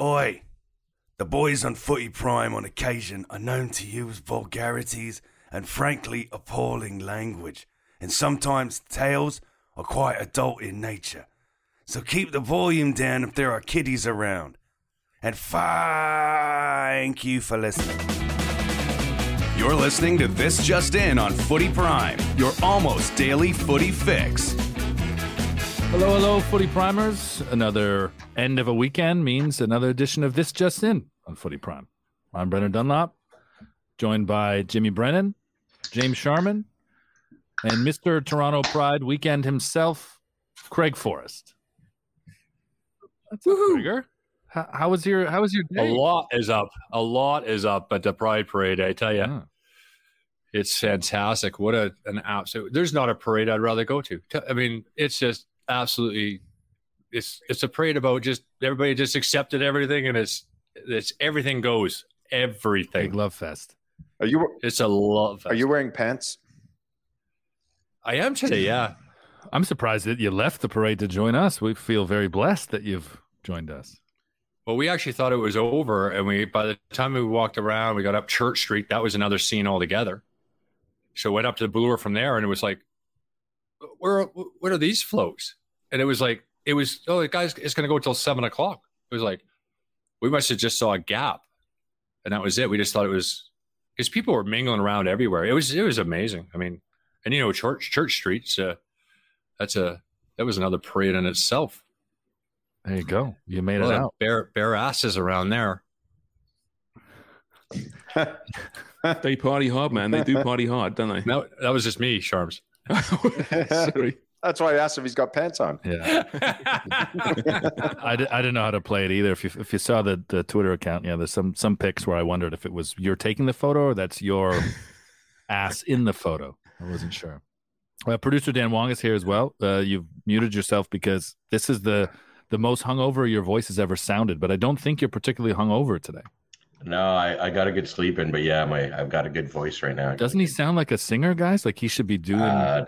Oi! The boys on Footy Prime on occasion are known to use vulgarities and frankly appalling language, and sometimes tales are quite adult in nature. So keep the volume down if there are kiddies around. And thank you for listening. You're listening to This Just In on Footy Prime, your almost daily footy fix. Hello, hello, footy primers. Another end of a weekend means another edition of This Just In on Footy Prime. I'm Brendan Dunlop, joined by Jimmy Brennan, James Sharman, and Mr. Toronto Pride weekend himself, Craig Forrest. That's a trigger. How, how was your How was your day? A lot is up. A lot is up at the Pride Parade. I tell you, Ah. it's fantastic. What a an absolute. There's not a parade I'd rather go to. I mean, it's just absolutely. It's it's a parade about just everybody just accepted everything, and it's it's everything goes Big everything. love fest. Are you It's a love. are you wearing pants? I am today. Yeah. I'm surprised that you left the parade to join us. We feel very blessed that you've joined us. Well, we actually thought it was over, and we by the time we walked around, we got up Church Street. That was another scene altogether. So went up to the Bloor from there, and it was like, where what are these floats? And it was like, it was oh, the guys, it's going to go till seven o'clock. It was like, we must have just saw a gap, and that was it. We just thought it was because people were mingling around everywhere. It was it was amazing. I mean, and you know, Church Church Street's uh, that's a that was another parade in itself. There you go. You made it out. bare bare asses around there. They party hard, man. They do party hard, don't they? No, that was just me, Sharms. Sorry. That's why I asked if he's got pants on. Yeah. I, I didn't know how to play it either. If you if you saw the, the Twitter account, yeah, there's some some pics where I wondered if it was you're taking the photo or that's your ass in the photo. I wasn't sure. Uh, Producer Dan Wong is here as well. Uh, you've muted yourself because this is the the most hungover your voice has ever sounded. But I don't think you're particularly hungover today. No, I, I got a good sleep in, but yeah, my I've got a good voice right now. Doesn't he sound like a singer, guys? Like he should be doing. Uh.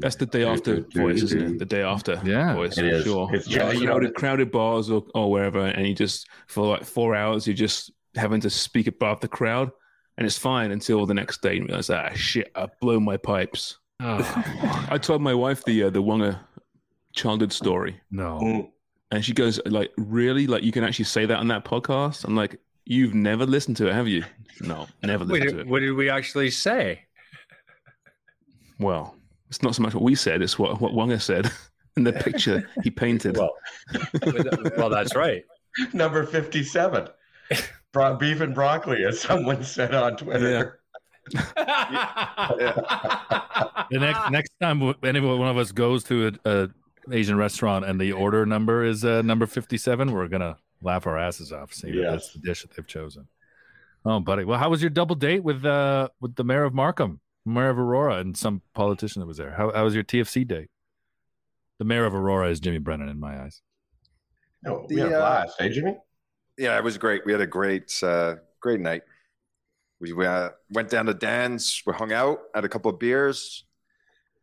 That's the day after voice, isn't it? The day after Yeah. voice, It for sure. It's yeah, just- you know, the crowded bars or, or wherever, and you just for like four hours, you're just having to speak above the crowd, and it's fine until the next day, and you realize, ah, shit, I blow my pipes. Oh, I told my wife the uh, the Wonga childhood story, no. Mm. and she goes, like, really? Like, you can actually say that on that podcast? I'm like, you've never listened to it, have you? No, never What listened to it. what did we actually say? Well, it's not so much what we said; it's what what Wonga said in the picture he painted. Well, well, that's right. number fifty-seven, Bro- beef and broccoli, as someone said on Twitter. The next next time any one of us goes to a, a Asian restaurant and the order number is uh, number fifty seven, we're gonna laugh our asses off seeing that that's the dish that they've chosen. Oh, buddy. Well, how was your double date with uh with the mayor of Markham, mayor of Aurora, and some politician that was there? How, how was your TFC date? The mayor of Aurora is Jimmy Brennan in my eyes. No, we had a The, uh, blast, eh, Jimmy? Yeah, it was great. We had a great, uh, great night. We uh, went down to Dan's. We hung out, had a couple of beers.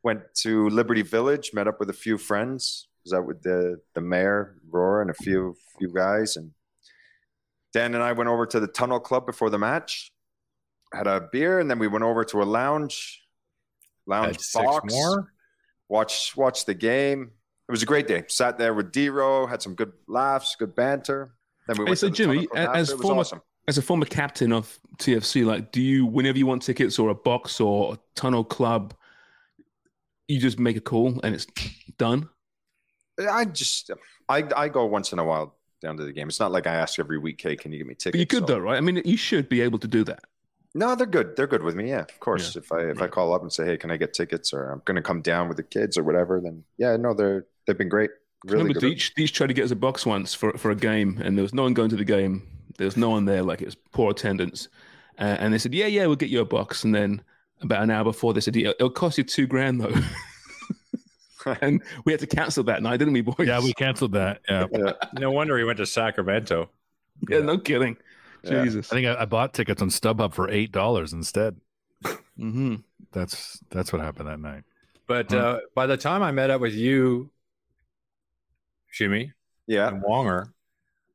Went to Liberty Village, met up with a few friends. Was out with the the mayor, Roar, and a few few guys. And Dan and I went over to the Tunnel Club before the match. Had a beer, and then we went over to a lounge, lounge Had box. Watch watch the game. it was a great day. Sat there with D-Row, had some good laughs, good banter. Then we Hey, so to the Jimmy, as after. It was former awesome. as a former captain of TFC, like, do you whenever you want tickets or a box or a tunnel club, you just make a call and it's done? I just I I go once in a while down to the game. It's not like I ask every week, hey, can you give me tickets? But you could So- though, right? I mean, you should be able to do that. No, they're good. They're good with me. Yeah, of course. If I if I call up and say, hey, can I get tickets, or I'm going to come down with the kids or whatever, then yeah, no, they're they've been great. Really Remember, good. Deech, Deech tried to get us a box once for for a game, and there was no one going to the game. There was no one there, like it was poor attendance. Uh, and they said, "Yeah, yeah, we'll get you a box." And then about an hour before, they said, "Yeah, "It'll cost you two grand though." and we had to cancel that night, didn't we, boys? Yeah, we canceled that. Yeah. No wonder he went to Sacramento. Yeah, no kidding. Yeah. Jesus. I think I, I bought tickets on StubHub for eight dollars instead. hmm That's that's what happened that night. But Huh. uh, by the time I met up with you, Jimmy Yeah, and Wonger,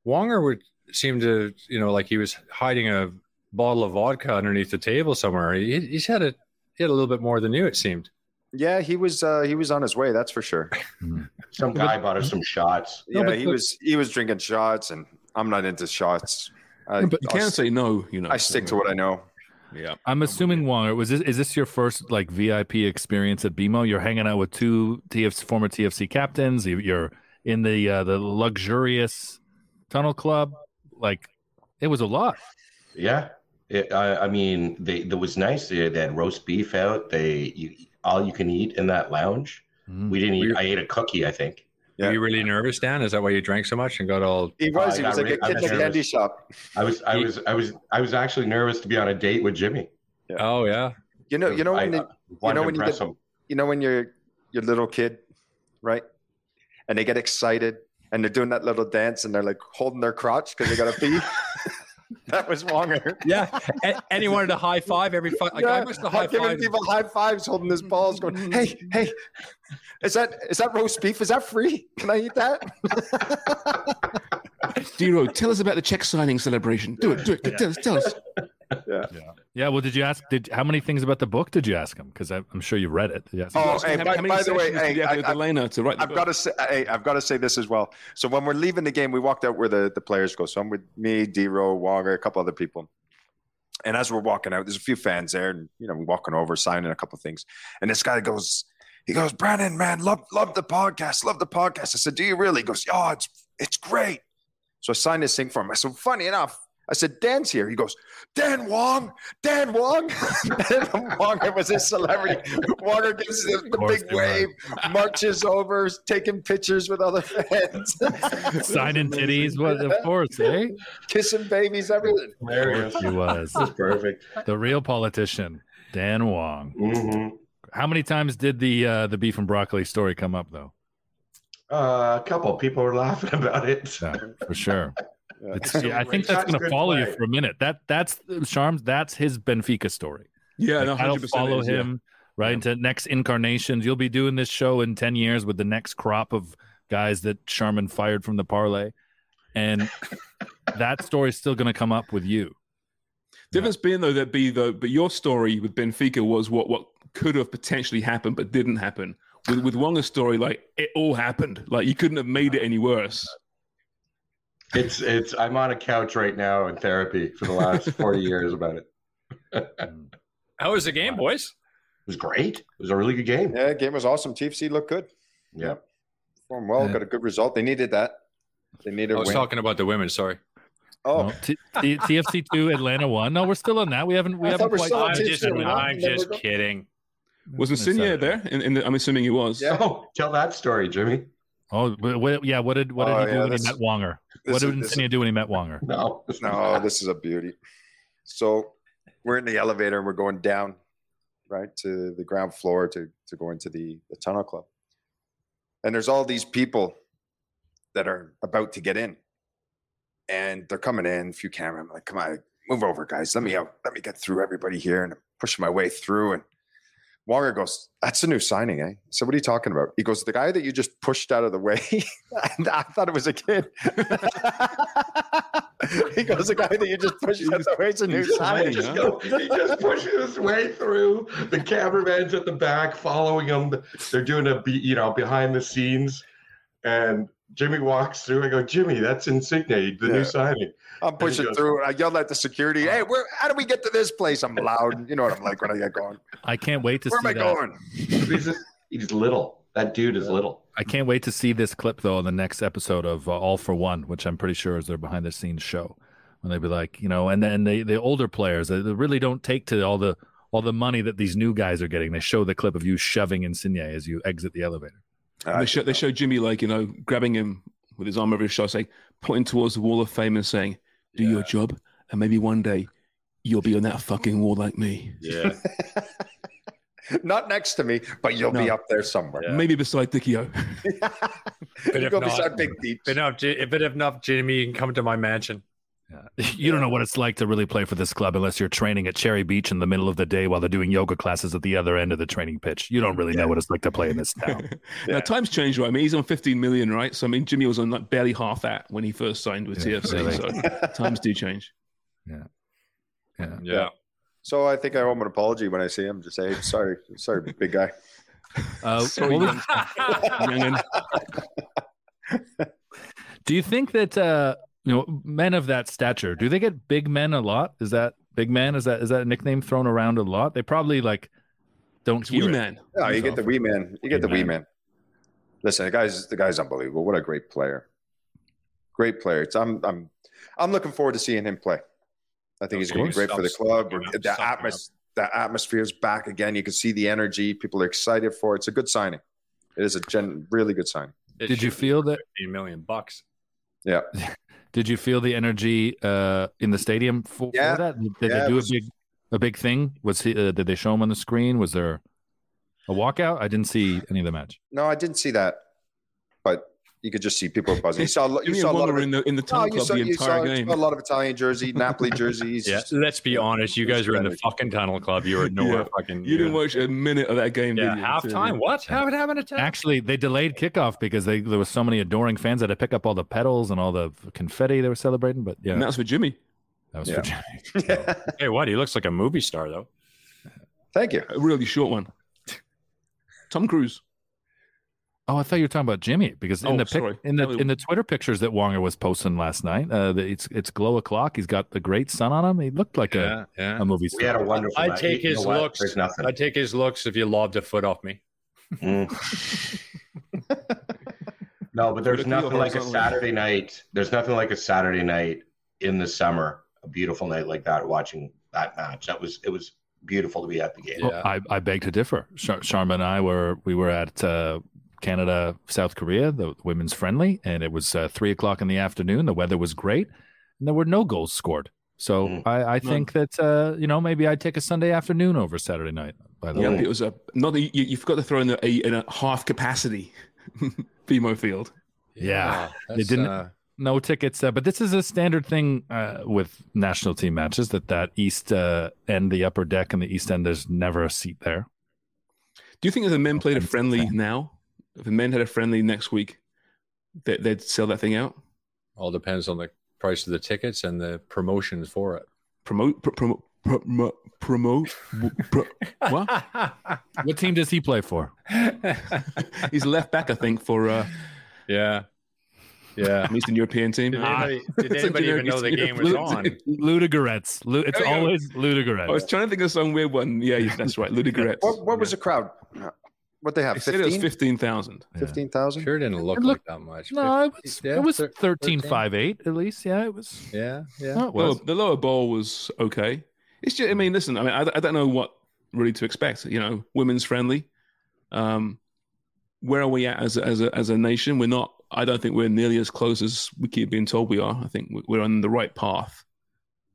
Wonger would seem to, you know, like he was hiding a bottle of vodka underneath the table somewhere. He, he's had a he had a little bit more than you. It seemed. Yeah, he was uh, he was on his way. That's for sure. Some guy bought us some shots. Yeah, but he the- was he was drinking shots, and I'm not into shots. I, but you I'll can't say no, you know. I stick to what I know. Yeah. I'm assuming Wonger was this is this your first like VIP experience at BMO? You're hanging out with two TFC former TFC captains. You- You're in the uh, the luxurious tunnel club. Like it was a lot. Yeah. It, I, I mean, they, that was nice. They, they had roast beef out. They you, all you can eat in that lounge. Mm. We didn't eat. Weird. I ate a cookie. I think. Yeah. Were you really nervous, Dan? Is that why you drank so much and got all? He was. I he was like re- a I kid in a candy shop. I was. I was. I was. I was actually nervous to be on a date with Jimmy. Oh yeah. You know. You know when I, they, uh, wanted know when you get- you know when you're your little kid, right? And they get excited and they're doing that little dance and they're like holding their crotch because they got to pee. that was Wonger. Yeah, and, and he wanted to high five every five. Like I Yeah, must have high giving five. people high fives, holding his balls, going, "Hey, hey, is that is that roast beef? Is that free? Can I eat that?" Dero, tell us about the check signing celebration. Do it, do it. Tell us, tell us. Yeah. Yeah. Well, did you ask? Did how many things about the book did you ask him? Because I'm sure you read it. Yes. Oh, hey, how, by- how by the way, sessions hey, did you have I- with I- Elena to write the I've book? got to say, hey, I've got to say this as well. So when we're leaving the game, we walked out where the, the players go. So I'm with me, D-Row, Wonger, a couple other people. And as we're walking out, there's a few fans there, and you know, we're walking over, signing a couple things. And this guy goes, he goes, Brandon, man, love love the podcast, love the podcast. I said, Do you really? He goes, Oh, it's it's great. So I signed this thing for him. I said, funny enough, I said, Dan's here. He goes, Dan Wong, Dan Wong. Wonger was a celebrity. Wonger gives the, the big they were. wave, marches over, taking pictures with other fans, Signing titties, what? Of course, eh? kissing babies, everything. Hilarious. He was perfect. the real politician, Dan Wong. hmm How many times did the uh, the beef and broccoli story come up though? Uh, a couple people were laughing about it. Yeah, for sure. Yeah. Yeah, I think that's That's going to good follow you for a minute. That that's Sharms. That's his Benfica story. yeah, no, Like, I'll 100% follow is, yeah. him right into next incarnations. You'll be doing this show in ten years with the next crop of guys that Sharman fired from the parlay, and that story's still going to come up with you. The Difference being though that be though, but your story with Benfica was what what could have potentially happened but didn't happen. With with Wonga's story, like it all happened. Like you couldn't have made it any worse. It's it's. I'm on a couch right now in therapy for the last 40 years about it. It How was the game, boys? It was great. It was a really good game. Yeah, game was awesome. TFC looked good. Yeah. Performed well, Yeah. got a good result. They needed that. They needed I a was win. talking about the women. Sorry. oh, No, T- T- TFC two, Atlanta one. No, we're still on that. We haven't. We I haven't thought we're quite. still I'm just. I'm just kidding. Was It's Insigne there? In, in the, I'm assuming he was. Yeah. Oh, tell that story, Jimmy. Oh, but what, yeah. What did what did Oh, he do yeah, when this- he met Wonger? What did is- this do when he met Wonger? No, no, this is a beauty. So we're in the elevator and we're going down, right, to the ground floor to, to go into the, the tunnel club. And there's all these people that are about to get in. And they're coming in, a few camera. I'm like, come on, move over, guys. Let me out. Let me get through everybody here. And I'm pushing my way through. And Wonger goes, That's a new signing, eh? So what are you talking about? He goes, The guy that you just pushed out of the way. and I thought it was a kid. he goes, The guy that you just pushed out of the way is a new He signing. just, go- he just pushes his way through. The cameraman's at the back following him. They're doing a you know behind the scenes, And Jimmy walks through. I go, Jimmy, that's Insigne, the Yeah. new signing. I'm pushing goes- through. I yelled at the security, "Hey, where? How do we get to this place?" I'm loud. You know what I'm like when I get going. I can't wait to Where am see I that. going? He's, just- he's little. That dude is little. I can't wait to see this clip though in the next episode of uh, All for One, which I'm pretty sure is their behind the scenes show. When they'd be like, you know, and then the the older players they, they really don't take to all the all the money that these new guys are getting. They show the clip of you shoving Insigne as you exit the elevator. And they show they show Jimmy like you know grabbing him with his arm over his shoulder, saying, pointing towards the wall of fame and saying, "Do your job, and maybe one day you'll be on that fucking wall like me. Yeah. Not next to me, but you'll be up there somewhere. Maybe beside Dickie-O." But you if not- beside Big Deep. But if, if it enough, Jimmy, you can come to my mansion. You don't know what it's like to really play for this club unless you're training at Cherry Beach in the middle of the day while they're doing yoga classes at the other end of the training pitch. You don't really know what it's like to play in this town. Now times change, right? I mean, he's on 15 million, right? So I mean, Jimmy was on like barely half that when he first signed with Yeah, TFC. really. So times do change. Yeah. Yeah. Yeah. So I think I owe him an apology when I see him. Just say, "Sorry, sorry, big guy." Uh, Sorry, what was- do you think that uh, you know men of that stature do they get big men a lot? Is that big man? Is that is that a nickname thrown around a lot? They probably like don't It's hear wee it. man. No, you get the wee man. You get the Wee wee man. Listen, the guy's the guy's unbelievable. What a great player. Great player. It's, I'm I'm I'm looking forward to seeing him play. I think he's going to be great for the club. The sucking up. atmos the atmosphere's back again. You can see the energy. People are excited for it. It's a good signing. It is a gen, really good sign. It Did you feel that? 15 million bucks. Yeah. Did you feel the energy uh, in the stadium for, Yeah. for that? Did Yeah, they do was- a big a big thing? Was he? Uh, did they show him on the screen? Was there a walkout? I didn't see any of the match. No, I didn't see that, but you could just see people buzzing. You saw you Jimmy saw a lot of in the in the No, tunnel you club saw, the entire saw, you game. saw a lot of Italian jersey, Napoli jerseys. Yeah. Let's be honest. You guys were in the fucking tunnel club. You were nowhere Yeah. fucking. You didn't watch a minute of that game, Yeah. did you? Halftime. What? How it happened at Actually, they delayed kickoff because they there was so many adoring fans that had to pick up all the pedals and all the confetti they were celebrating. But yeah, And that's for Jimmy. that was Yeah. for Jimmy. Hey, what? He looks like a movie star, though. Thank you. A really short one. Tom Cruise. Oh, I thought you were talking about Jimmy because in Oh, the pic- in the in the Twitter pictures that Wonger was posting last night, uh, the, it's it's glow o'clock. He's got the great sun on him. He looked like Yeah. Yeah. a, a movie We had star. a wonderful I'd night. take You his looks. There's nothing. I'd take his looks if you lobbed a foot off me. Mm. no, but there's nothing like a. Saturday night. There's nothing like a Saturday night in the summer, a beautiful night like that, watching that match. That was it was beautiful to be at the game. Well, I, I beg to differ. Shar- Sharman and I were we were at uh, Canada South Korea, the women's friendly, and it was uh, three o'clock in the afternoon. The weather was great, and there were no goals scored. So Mm. I, I think that uh, you know maybe I'd take a Sunday afternoon over Saturday night. By the Yeah, way, it was a not that you, you forgot to throw in a, in a half capacity BMO field. Yeah. They that's, didn't- uh, no tickets, uh, but this is a standard thing uh, with national team matches that that east uh, end, the upper deck, and the east end. There's never a seat there. Do you think if the men played a friendly now, if the men had a friendly next week, that they'd sell that thing out? all depends on the price of the tickets and the promotions for it. Promote, pro, promote, promote, promote. Pro, what? What team does he play for? He's left back, I think, for uh, yeah. Yeah. an Eastern European team. Did anybody, did anybody even know the game was on? team. Ludogorets. Lu- it's always you I was trying to think of some weird one. Yeah, yeah, that's right. Ludogorets. What, what was the crowd? What they They have? said it was 15? 15,000. Yeah. 15,000? Sure didn't look It looked- like that much. No, it was, Yeah, it was thir- 13 13. 5 8 at least. Yeah, it was. Yeah. Yeah. It Lower, the lower bowl was okay. It's just, I mean, listen, I mean, I, I don't know what really to expect. You know, women's friendly. Um, where are we at as a, as a as a nation? We're not. I don't think we're nearly as close as we keep being told we are. I think we- we're on the right path.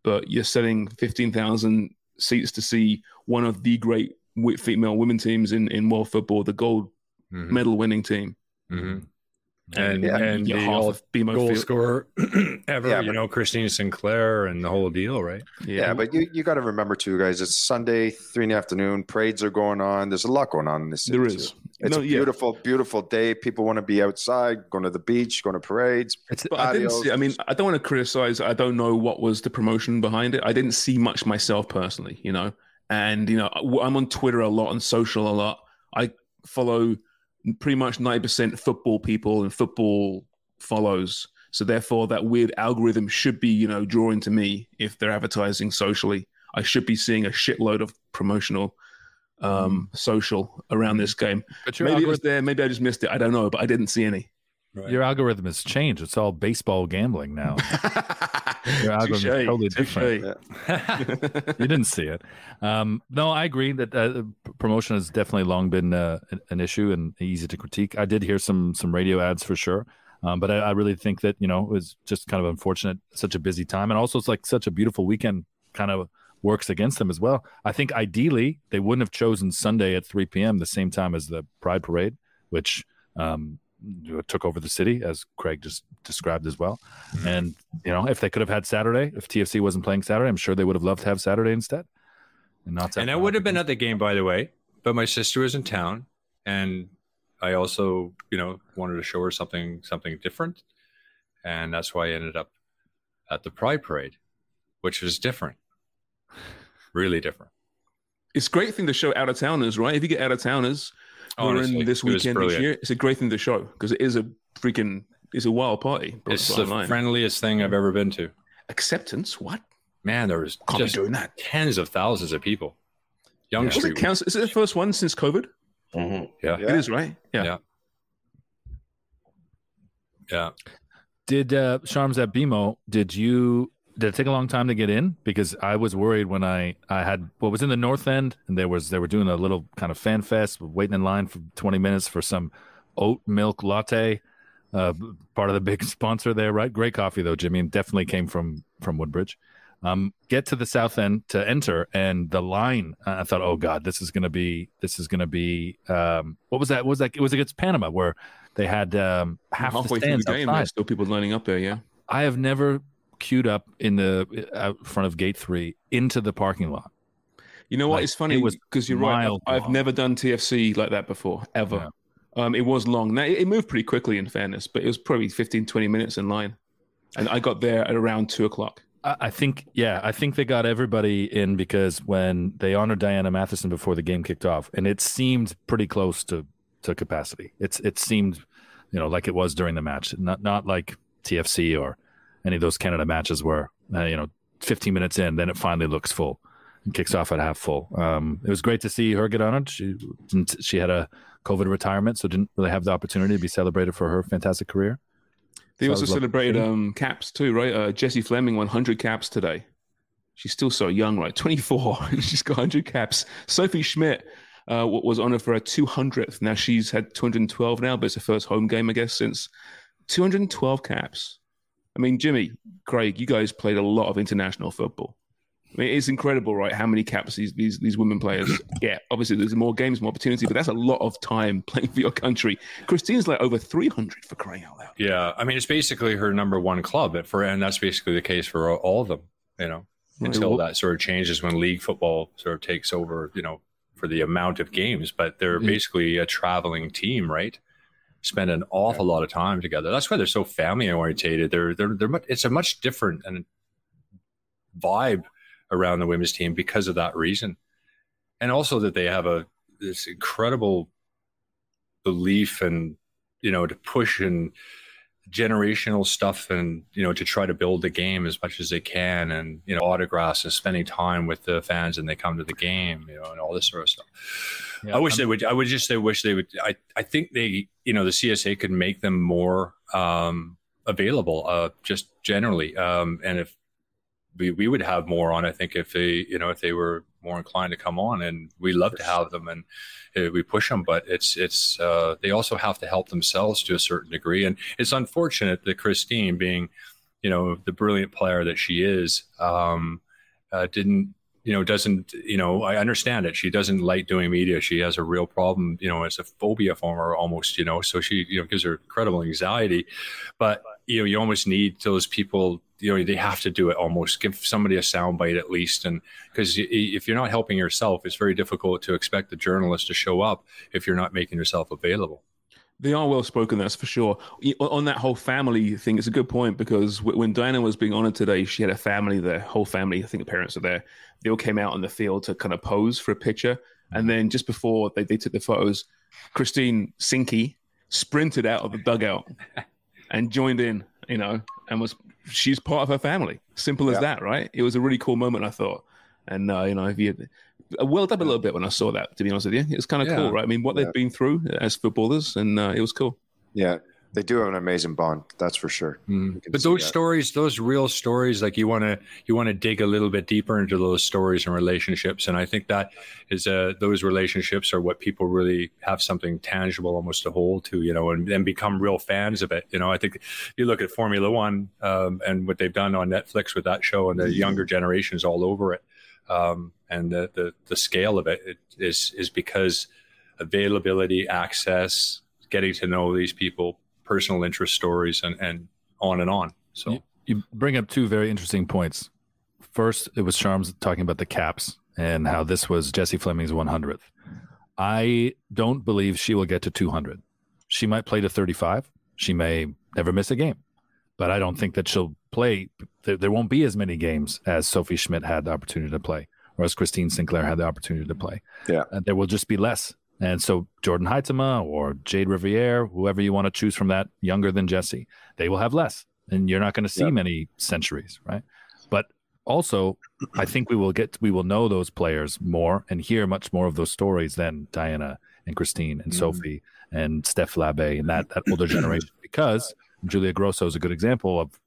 But you're selling fifteen thousand seats to see one of the great wi- female women teams in in world football, the gold Mhm. medal winning team, Mhm. And Yeah. and you get the half BMO goal field. scorer ever, Yeah, you but- know, Christine Sinclair and the whole deal, right? Yeah, but you, you got to remember too, guys. It's Sunday, three in the afternoon. Parades are going on. There's a lot going on in this. city, there too. It's No, a yeah. beautiful, beautiful day. People want to be outside, going to the beach, going to parades. It's, But I didn't see. I mean, I don't want to criticize. I don't know what was the promotion behind it. I didn't see much myself personally, you know. And you know, I'm on Twitter a lot, and social a lot. I follow pretty much ninety percent football people and football follows. So therefore, that weird algorithm should be, you know, drawing to me if they're advertising socially. I should be seeing a shitload of promotional um, social around this game. Maybe it was there, maybe I just missed it. I don't know, but I didn't see any. Your algorithm has changed. It's all baseball gambling now. Your algorithm Touche, is totally touche. different. you didn't see it. Um, no, I agree that uh, promotion has definitely long been uh, an- an issue and easy to critique. I did hear some some radio ads for sure, um, but I, I really think that you know it was just kind of unfortunate. Such a busy time, and also it's like such a beautiful weekend. Kind of works against them as well. I think ideally they wouldn't have chosen Sunday at 3 p.m. the same time as the Pride Parade, which um, took over the city, as Craig just described as well. Mm-hmm. And you know, if they could have had Saturday, if TFC wasn't playing Saturday, I'm sure they would have loved to have Saturday instead. And not and I would have been at the game, by the way, but my sister was in town, and I also, you know, wanted to show her something something different, and that's why I ended up at the Pride Parade, which was different, really different. It's a great thing to show out of towners, right? If you get out of towners who are in this weekend each brilliant. year, it's a great thing to show because it is a freaking it's a wild party. It's the line. friendliest thing I've ever been to. acceptance. What? Man, there was Can't be just doing that. tens of thousands of people. Young Was it Street, counts? Is it the first one since COVID? Mhm. yeah, It is, right? Yeah. Yeah. yeah. Did uh Sharms at BMO, did you did it take a long time to get in? Because I was worried when I I had what was in the north end and there was they were doing a little kind of fan fest, waiting in line for 20 minutes for some oat milk latte. Uh part of the big sponsor there, right? Great coffee though, Jimmy, and definitely came from from Woodbridge. Um, get to the south end to enter, and the line. I thought, oh god, this is gonna be this is gonna be. Um, what was that? What was that? It was against Panama where they had um, half the Halfway through stands the game, outside. there's still people lining up there. Yeah. I have never queued up in the out front of gate three into the parking lot. You know what? Like, it's funny it because you're right. I've, I've never done TFC like that before, ever. Um, it was long. Now, it, it moved pretty quickly, in fairness, but it was probably 15, 20 minutes in line. And I got there at around two o'clock. I, I think, yeah, I think they got everybody in because when they honored Diana Matheson before the game kicked off, and it seemed pretty close to to capacity. It's it seemed, you know, like it was during the match, not not like TFC or any of those Canada matches where uh, you know, 15 minutes in, then it finally looks full. and Kicks off at half full. Um, it was great to see her get honored. She she had a COVID retirement, so didn't really have the opportunity to be celebrated for her fantastic career. They So also celebrated um, caps too, right? Uh, Jessie Fleming won 100 caps today. She's still so young, right? 24. she's got 100 caps. Sophie Schmidt uh, was honored for her 200th. Now she's had 212 now, but it's her first home game, I guess, since 212 caps. I mean, Jimmy, Craig, you guys played a lot of international football. I mean, it's incredible, right? How many caps these these, these women players get. Obviously, there's more games, more opportunity, but that's a lot of time playing for your country. Christine's like over 300 for crying out loud. Yeah, I mean, it's basically her number one club, for and that's basically the case for all- of them. You know, until that sort of changes when league football sort of takes over. You know, for the amount of games, but they're Yeah. basically a traveling team, right? Spend an awful lot of time together. That's why they're so family orientated. They're they're they're much, it's a much different and vibe around the women's team because of that reason, and also that they have a this incredible belief and you know to push and generational stuff and you know to try to build the game as much as they can and you know autographs and spending time with the fans and they come to the game you know and all this sort of stuff Yeah, i wish I'm- they would i would just they wish they would i i think they you know the csa could make them more um available uh just generally um and if we, we would have more on i think if they you know if they were more inclined to come on and we love to have them and uh, we push them but it's it's uh, they also have to help themselves to a certain degree. And it's unfortunate that christine being you know the brilliant player that she is um, uh, didn't you know doesn't you know i understand it. She doesn't like doing media. She has a real problem you know it's a phobia for her almost you know so she you know gives her incredible anxiety. But you know you almost need those people you know they have to do it almost. Give somebody a soundbite at least. And because if you're not helping yourself it's very difficult to expect the journalist to show up if you're not making yourself available They are well spoken, that's for sure. On that whole family thing, it's a good point because when Diana was being honored today, she had a family there, whole family. I think the parents are there. They all came out on the field to kind of pose for a picture. And then just before they, they took the photos, Christine Sinky sprinted out of the dugout and joined in, you know, and was she's part of her family. Simple as Yeah. that, right? It was a really cool moment, I thought. And uh, you know, if you I welled up a little bit when I saw that, to be honest with you. It was kind of Yeah. cool, right? I mean, what Yeah. they've been through as footballers, and uh, it was cool. Yeah, they do have an amazing bond. That's for sure. Mm. But those that. stories, those real stories, like you want to you want to dig a little bit deeper into those stories and relationships, and I think that is uh, those relationships are what people really have something tangible almost to hold to, you know, and then become real fans of it. You know, I think you look at Formula One um, and what they've done on Netflix with that show, and the younger generations all over it, um, and the, the the scale of it, is is because availability, access, getting to know these people, personal interest stories, and and on and on. So You, you bring up two very interesting points. First, it was Sharms talking about the caps and how this was Jessie Fleming's 100th. I don't believe she will get to 200. She might play to 35. She may never miss a game, but I don't think that she'll play. There, there won't be as many games as Sophie Schmidt had the opportunity to play, or as Christine Sinclair had the opportunity to play. Yeah. Uh, there will just be less. And so Jordyn Huitema or Jayde Riviere, whoever you want to choose from that, younger than Jessie, they will have less. And you're not going to see Yeah. many centuries, right? But also, I think we will get we will know those players more and hear much more of those stories than Diana and Christine and Mhm. Sophie and Steph Labbe and that, that older generation because Julia Grosso is a good example of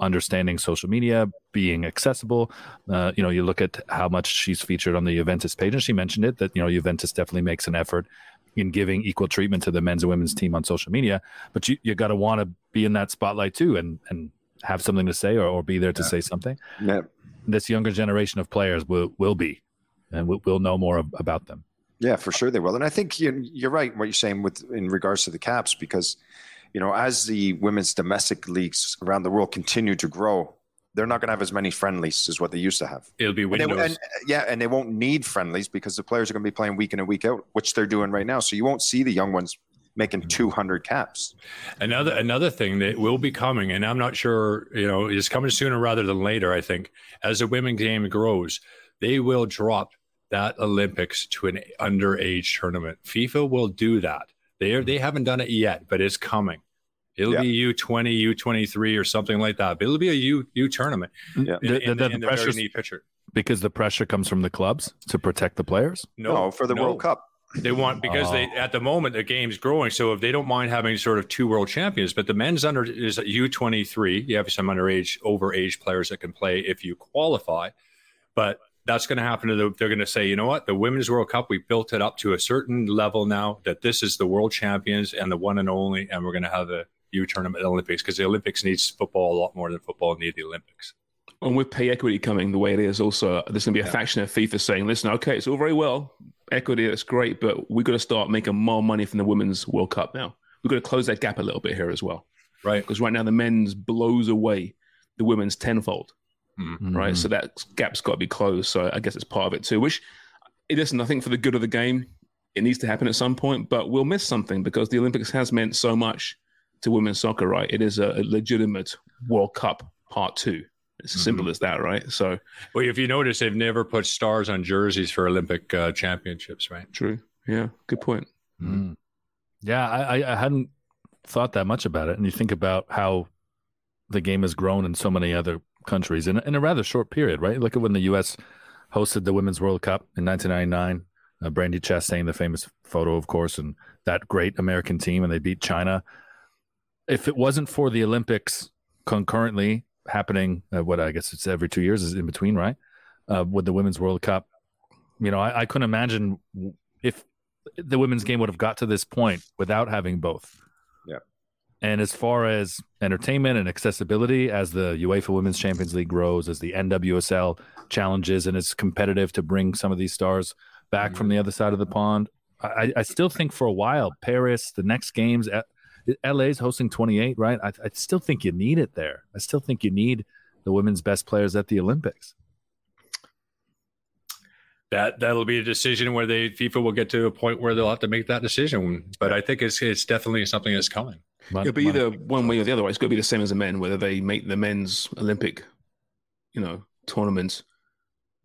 understanding social media, being accessible. Uh, you know, you look at how much she's featured on the Juventus page, and she mentioned it that you know Juventus definitely makes an effort in giving equal treatment to the men's and women's team on social media. But you you got to want to be in that spotlight too, and and have something to say or, or be there to say something. Yeah. This younger generation of players will will be, and we'll, we'll know more ab- about them. Yeah, for sure they will. And I think you're, you're right what you're saying with in regards to the caps because, you know, as the women's domestic leagues around the world continue to grow, they're not going to have as many friendlies as what they used to have. it'll be And they- windows. and, uh, yeah, and they won't need friendlies because the players are going to be playing week in and week out, which they're doing right now. So you won't see the young ones making mm-hmm. 200 caps. Another another thing that will be coming, and I'm not sure, you know, is coming sooner rather than later. I think as the women game grows, they will drop that Olympics to an underage tournament. FIFA will do that. They are, they haven't done it yet, but it's coming. It'll Yeah. be U twenty, U twenty three, or something like that. But it'll be a U U tournament. Yeah. In, The- in, the- in the the very pressure's- neat picture. because the pressure comes from the clubs to protect the players. No, for the no. World Cup. They want because they Oh. at the moment the game's growing, so if they don't mind having sort of two world champions, but the men's under is U twenty three. You have some underage, overage players that can play if you qualify, but that's going to happen to the. They're going to say, you know what, the women's World Cup, we built it up to a certain level now that this is the world champions and the one and only, and we're going to have the U tournament at the Olympics because the Olympics needs football a lot more than football need the Olympics. And with pay equity coming the way it is, also there's going to be a Yeah. faction of FIFA saying, "Listen, okay, it's all very well, equity, that's great, but we've got to start making more money from the women's World Cup now. We've got to close that gap a little bit here as well, Right. because right now the men's blows away the women's tenfold, Mhm. right? So that gap's got to be closed. So I guess it's part of it too. Which, it listen, I think for the good of the game, it needs to happen at some point, but we'll miss something because the Olympics has meant so much to women's soccer, right? It is a, a legitimate World Cup part two. It's as simple as that, right? So Well, if you notice, they've never put stars on jerseys for Olympic uh, championships, right? True. Yeah. Good point. Mm. Yeah, I, I- I hadn't thought that much about it. And you think about how the game has grown in so many other countries in, in a rather short period, right? Look at when the U.S. hosted the Women's World Cup in 1999. Uh, Brandi Chastain, the famous photo, of course, and that great American team, and they beat China. If it wasn't for the Olympics concurrently happening, uh, what I guess it's every two years is in between, right? Uh, with the Women's World Cup, you know, I, I couldn't imagine if the women's game would have got to this point without having both. Yeah. And as far as entertainment and accessibility, as the UEFA Women's Champions League grows, as the NWSL challenges, and it's competitive to bring some of these stars back from the other side of the pond, I, I still think for a while, Paris, the next games, uh, LA's hosting 28, right? I, I still think you need it there. I still think you need the women's best players at the Olympics. that that'll be a decision where they FIFA will get to a point where they'll have to make that decision. But I think it's it's definitely something that's coming. Mon- It'll be mon- either one way or the other way. It's got to be the same as the men, whether they make the men's Olympic, you know, tournament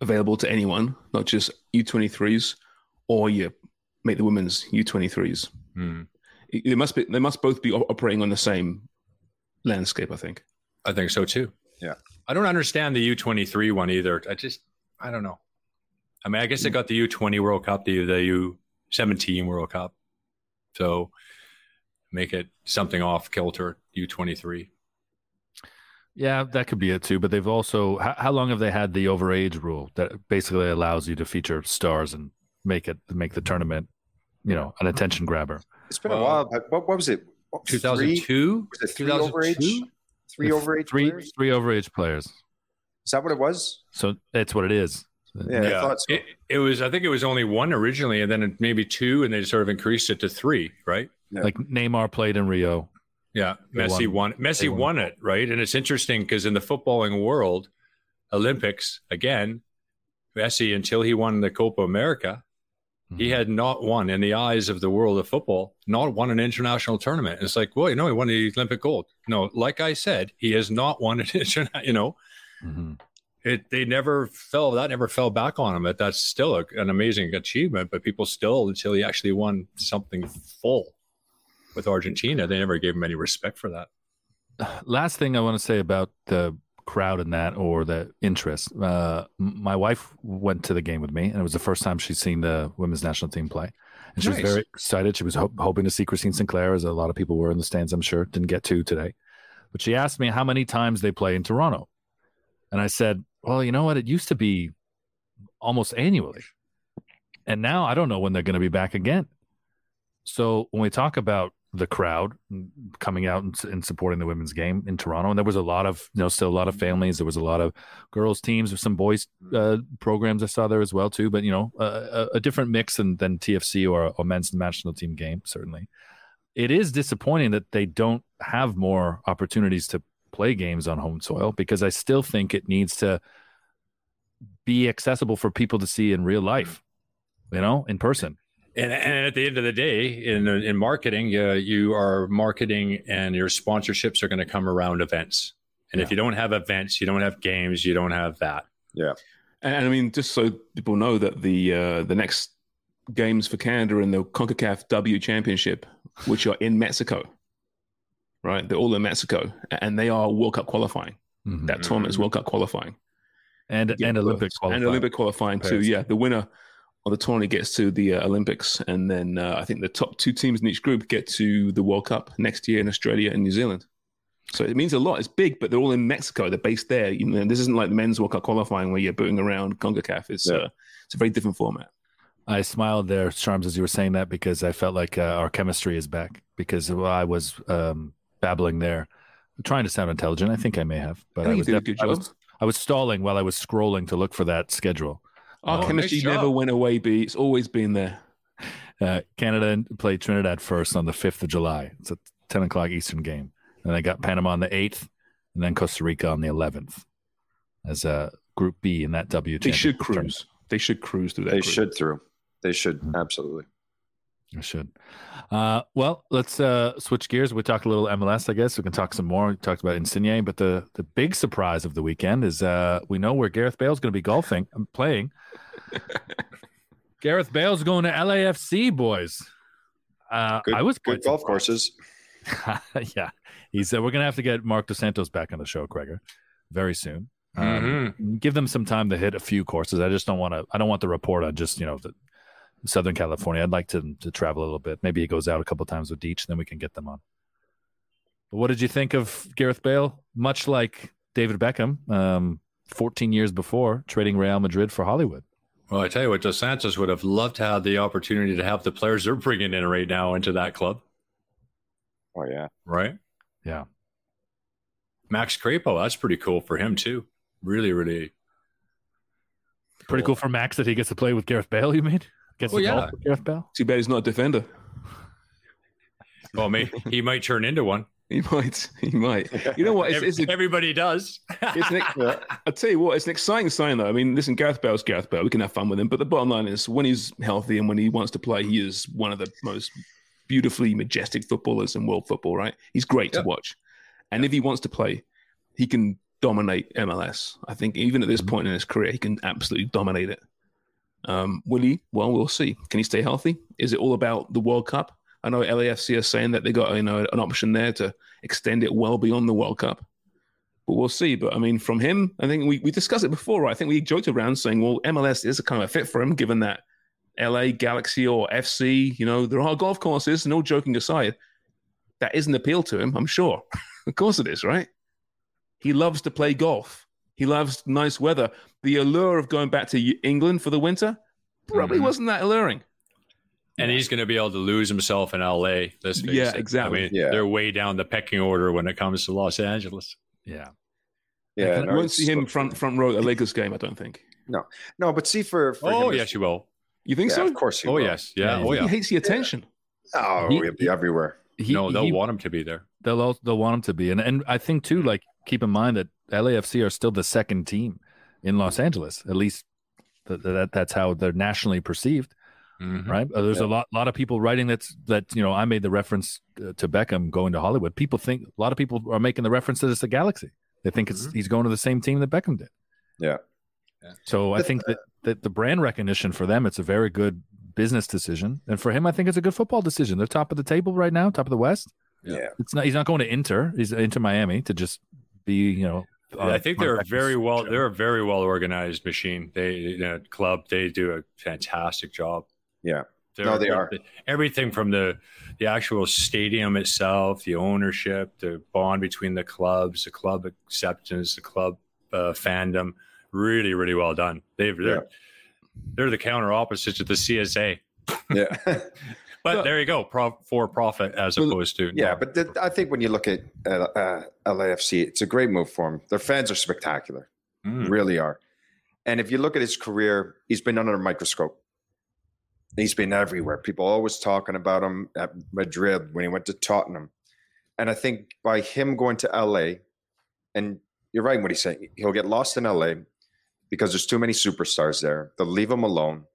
available to anyone, not just U23s, or you make the women's U23s. Hmm. It- They must be. They must both be operating on the same landscape. I think. I think so too. Yeah. I don't understand the U23 one either. I just, I don't know. I mean, I guess they got the U20 World Cup, the, the U17 World Cup. So make it something off kilter, U23. Yeah, that could be it too. But they've also how, how long have they had the overage rule that basically allows you to feature stars and make it make the tournament, you know, an attention grabber. It's been a while. But what, what was it? What, three- 2002? Was it three overage? 2002? Three overage three players? three overage players. Is that what it was? So that's what it is. Yeah, I thought so. It, it was, I think it was only one originally, and then it maybe two, and they sort of increased it to three, right? Yeah. Like Neymar played in Rio. Yeah, They Messi won. won. Messi won. won. it, right? And it's interesting because in the footballing world, Olympics again, Messi until he won the Copa America, he had not won in the eyes of the world of football, not won an international tournament. It's like, well, you know, he won the Olympic gold. No, like I said, he has not won an international. You know, Mhm. it they never fell. That never fell back on him. But that's still a, an amazing achievement. But people still, until he actually won something full with Argentina, they never gave him any respect for that. Last thing I want to say about the crowd in that or the interest. Uh, my wife went to the game with me, and it was the first time she's seen the women's national team play. And she Nice. was very excited. She was ho- hoping to see Christine Sinclair, as a lot of people were in the stands, I'm sure. Didn't get to today. But she asked me how many times they play in Toronto. And I said, well, you know what? It used to be almost annually. And now I don't know when they're going to be back again. So when we talk about the crowd coming out and, and supporting the women's game in Toronto, and there was a lot of, you know, still a lot of families. There was a lot of girls teams, with some boys uh, programs I saw there as well too. But you know, a, a, a different mix than than TFC or a men's national team game. Certainly, it is disappointing that they don't have more opportunities to play games on home soil because I still think it needs to be accessible for people to see in real life, you know, in person. And, and at the end of the day, in in marketing, uh, you are marketing, and your sponsorships are going to come around events. And if you don't have events, you don't have games, you don't have that. Yeah. And, and I mean, just so people know that the uh, the next games for Canada in the Concacaf W Championship, which are in Mexico, right? They're all in Mexico, and they are World Cup qualifying. Mhm. That tournament is World Cup qualifying. and Yeah, and Olympic qualifying. and qualifying. Olympic qualifying too. Yeah, the winner of the tournament gets to the uh, Olympics, and then uh, I think the top two teams in each group get to the World Cup next year in Australia and New Zealand. So it means a lot. It's big, but they're all in Mexico. They're based there. You know, this isn't like the men's World Cup qualifying where you're booting around Concacaf. It's Yeah. uh, it's a very different format. I smiled there, Sharms, as you were saying that because I felt like uh, our chemistry is back. Because I was um, babbling there, trying to sound intelligent. I think I may have, but I I, was you did a def- I was I was stalling while I was scrolling to look for that schedule. Our Oh, chemistry nice never went away, B. It's always been there. Uh, Canada played Trinidad first on the fifth of July. It's a ten o'clock Eastern game, and they got Panama on the eighth, and then Costa Rica on the eleventh as a Group B in that W. They should championship tournament. cruise. They should cruise through that. They group. should through. They should Mm-hmm. absolutely. I should. Uh, well, let's uh, switch gears. We talked a little MLS, I guess. We can talk some more. We talked about Insigne, but the the big surprise of the weekend is uh, we know where Gareth Bale's going to be golfing and playing. Gareth Bale's going to LAFC, boys. Uh, Good, I was good golf courses. yeah, he said we're going to have to get Marc Dos Santos back on the show, Gregor, very soon. Um, Give them some time to hit a few courses. I just don't want to. I don't want the report on just you know the Southern California. I'd like to to travel a little bit. Maybe he goes out a couple times with Deech, then we can get them on. But what did you think of Gareth Bale? Much like David Beckham, um, 14 years before trading Real Madrid for Hollywood. Well, I tell you what, Dos Santos would have loved to have the opportunity to have the players they're bringing in right now into that club, Oh yeah. right? Yeah. Max Crepeau, that's pretty cool for him too. Really, really. Pretty cool for Max that he gets to play with Gareth Bale. You mean? Gets Well, to golf yeah. with Gareth Bale. Too bad he's not a defender. Well, may, he might turn into one. He might. He might. You know what? It's, it's a, Everybody does. it's an, I'll tell you what, it's an exciting sign, though. I mean, listen, Gareth Bale's Gareth Bale. We can have fun with him. But the bottom line is, when he's healthy and when he wants to play, he is one of the most beautifully majestic footballers in world football, right? He's great Yeah. to watch. And if he wants to play, he can dominate MLS. I think even at this mm-hmm. point in his career, he can absolutely dominate it. Um, will he? Well, we'll see. Can he stay healthy? Is it all about the World Cup? I know LAFC are saying that they got you know an option there to extend it well beyond the World Cup, but we'll see. But I mean, from him, I think we, we discussed it before. Right? I think we joked around saying, well, MLS is a kind of a fit for him, given that LA Galaxy or FC, you know, there are golf courses. No joking aside, that isn't appeal to him. I'm sure. of course it is, right? He loves to play golf. He loves nice weather. The allure of going back to England for the winter probably Mhm. wasn't that alluring. And he's going to be able to lose himself in LA. Let's face Yeah, it. exactly. I mean, Yeah. they're way down the pecking order when it comes to Los Angeles. Yeah. Yeah, you no, won't see him front front row at a Lakers game. I don't think. No, no. but see for, for Oh, him, yes, you will. You think yeah, so? of course he Oh, will. yes. Yeah. Yeah, Oh, He hates the attention. Oh, He- he'll be everywhere. He, no, they'll he- want him to be there. they'll they'll want him to be, and and I think too, like keep in mind that LAFC are still the second team in Los Angeles. At least that, that that's how they're nationally perceived, Mhm. right? Uh, There's Yeah. a lot lot of people writing that's that you know I made the reference uh, to Beckham going to Hollywood. People think a lot of people are making the reference that it's the Galaxy. They think it's he's going to the same team that Beckham did. Yeah. Yeah. So I think that, that the brand recognition for them, it's a very good business decision, and for him, I think it's a good football decision. They're top of the table right now, top of the West. Yeah. Yeah. It's not. He's not going to Inter. He's into Miami to just be. You know. Yeah, I think they're a very well. job. They're a very well organized machine. They you know, club. They do a fantastic job. Yeah. They're- No, they are. Everything from the the actual stadium itself, the ownership, the bond between the clubs, the club acceptance, the club uh, fandom. Really, really well done. They've, they're Yeah. they're the counter opposite to the CSA. Yeah. But there you go, for profit as opposed to yeah, but the, I think when you look at uh, uh, LAFC, it's a great move for him. Their fans are spectacular, Mm. really are. And if you look at his career, he's been under a microscope. He's been everywhere. People always talking about him at Madrid when he went to Tottenham. And I think by him going to LA, and you're right in what he's saying, he'll get lost in LA because there's too many superstars there. They'll leave him alone,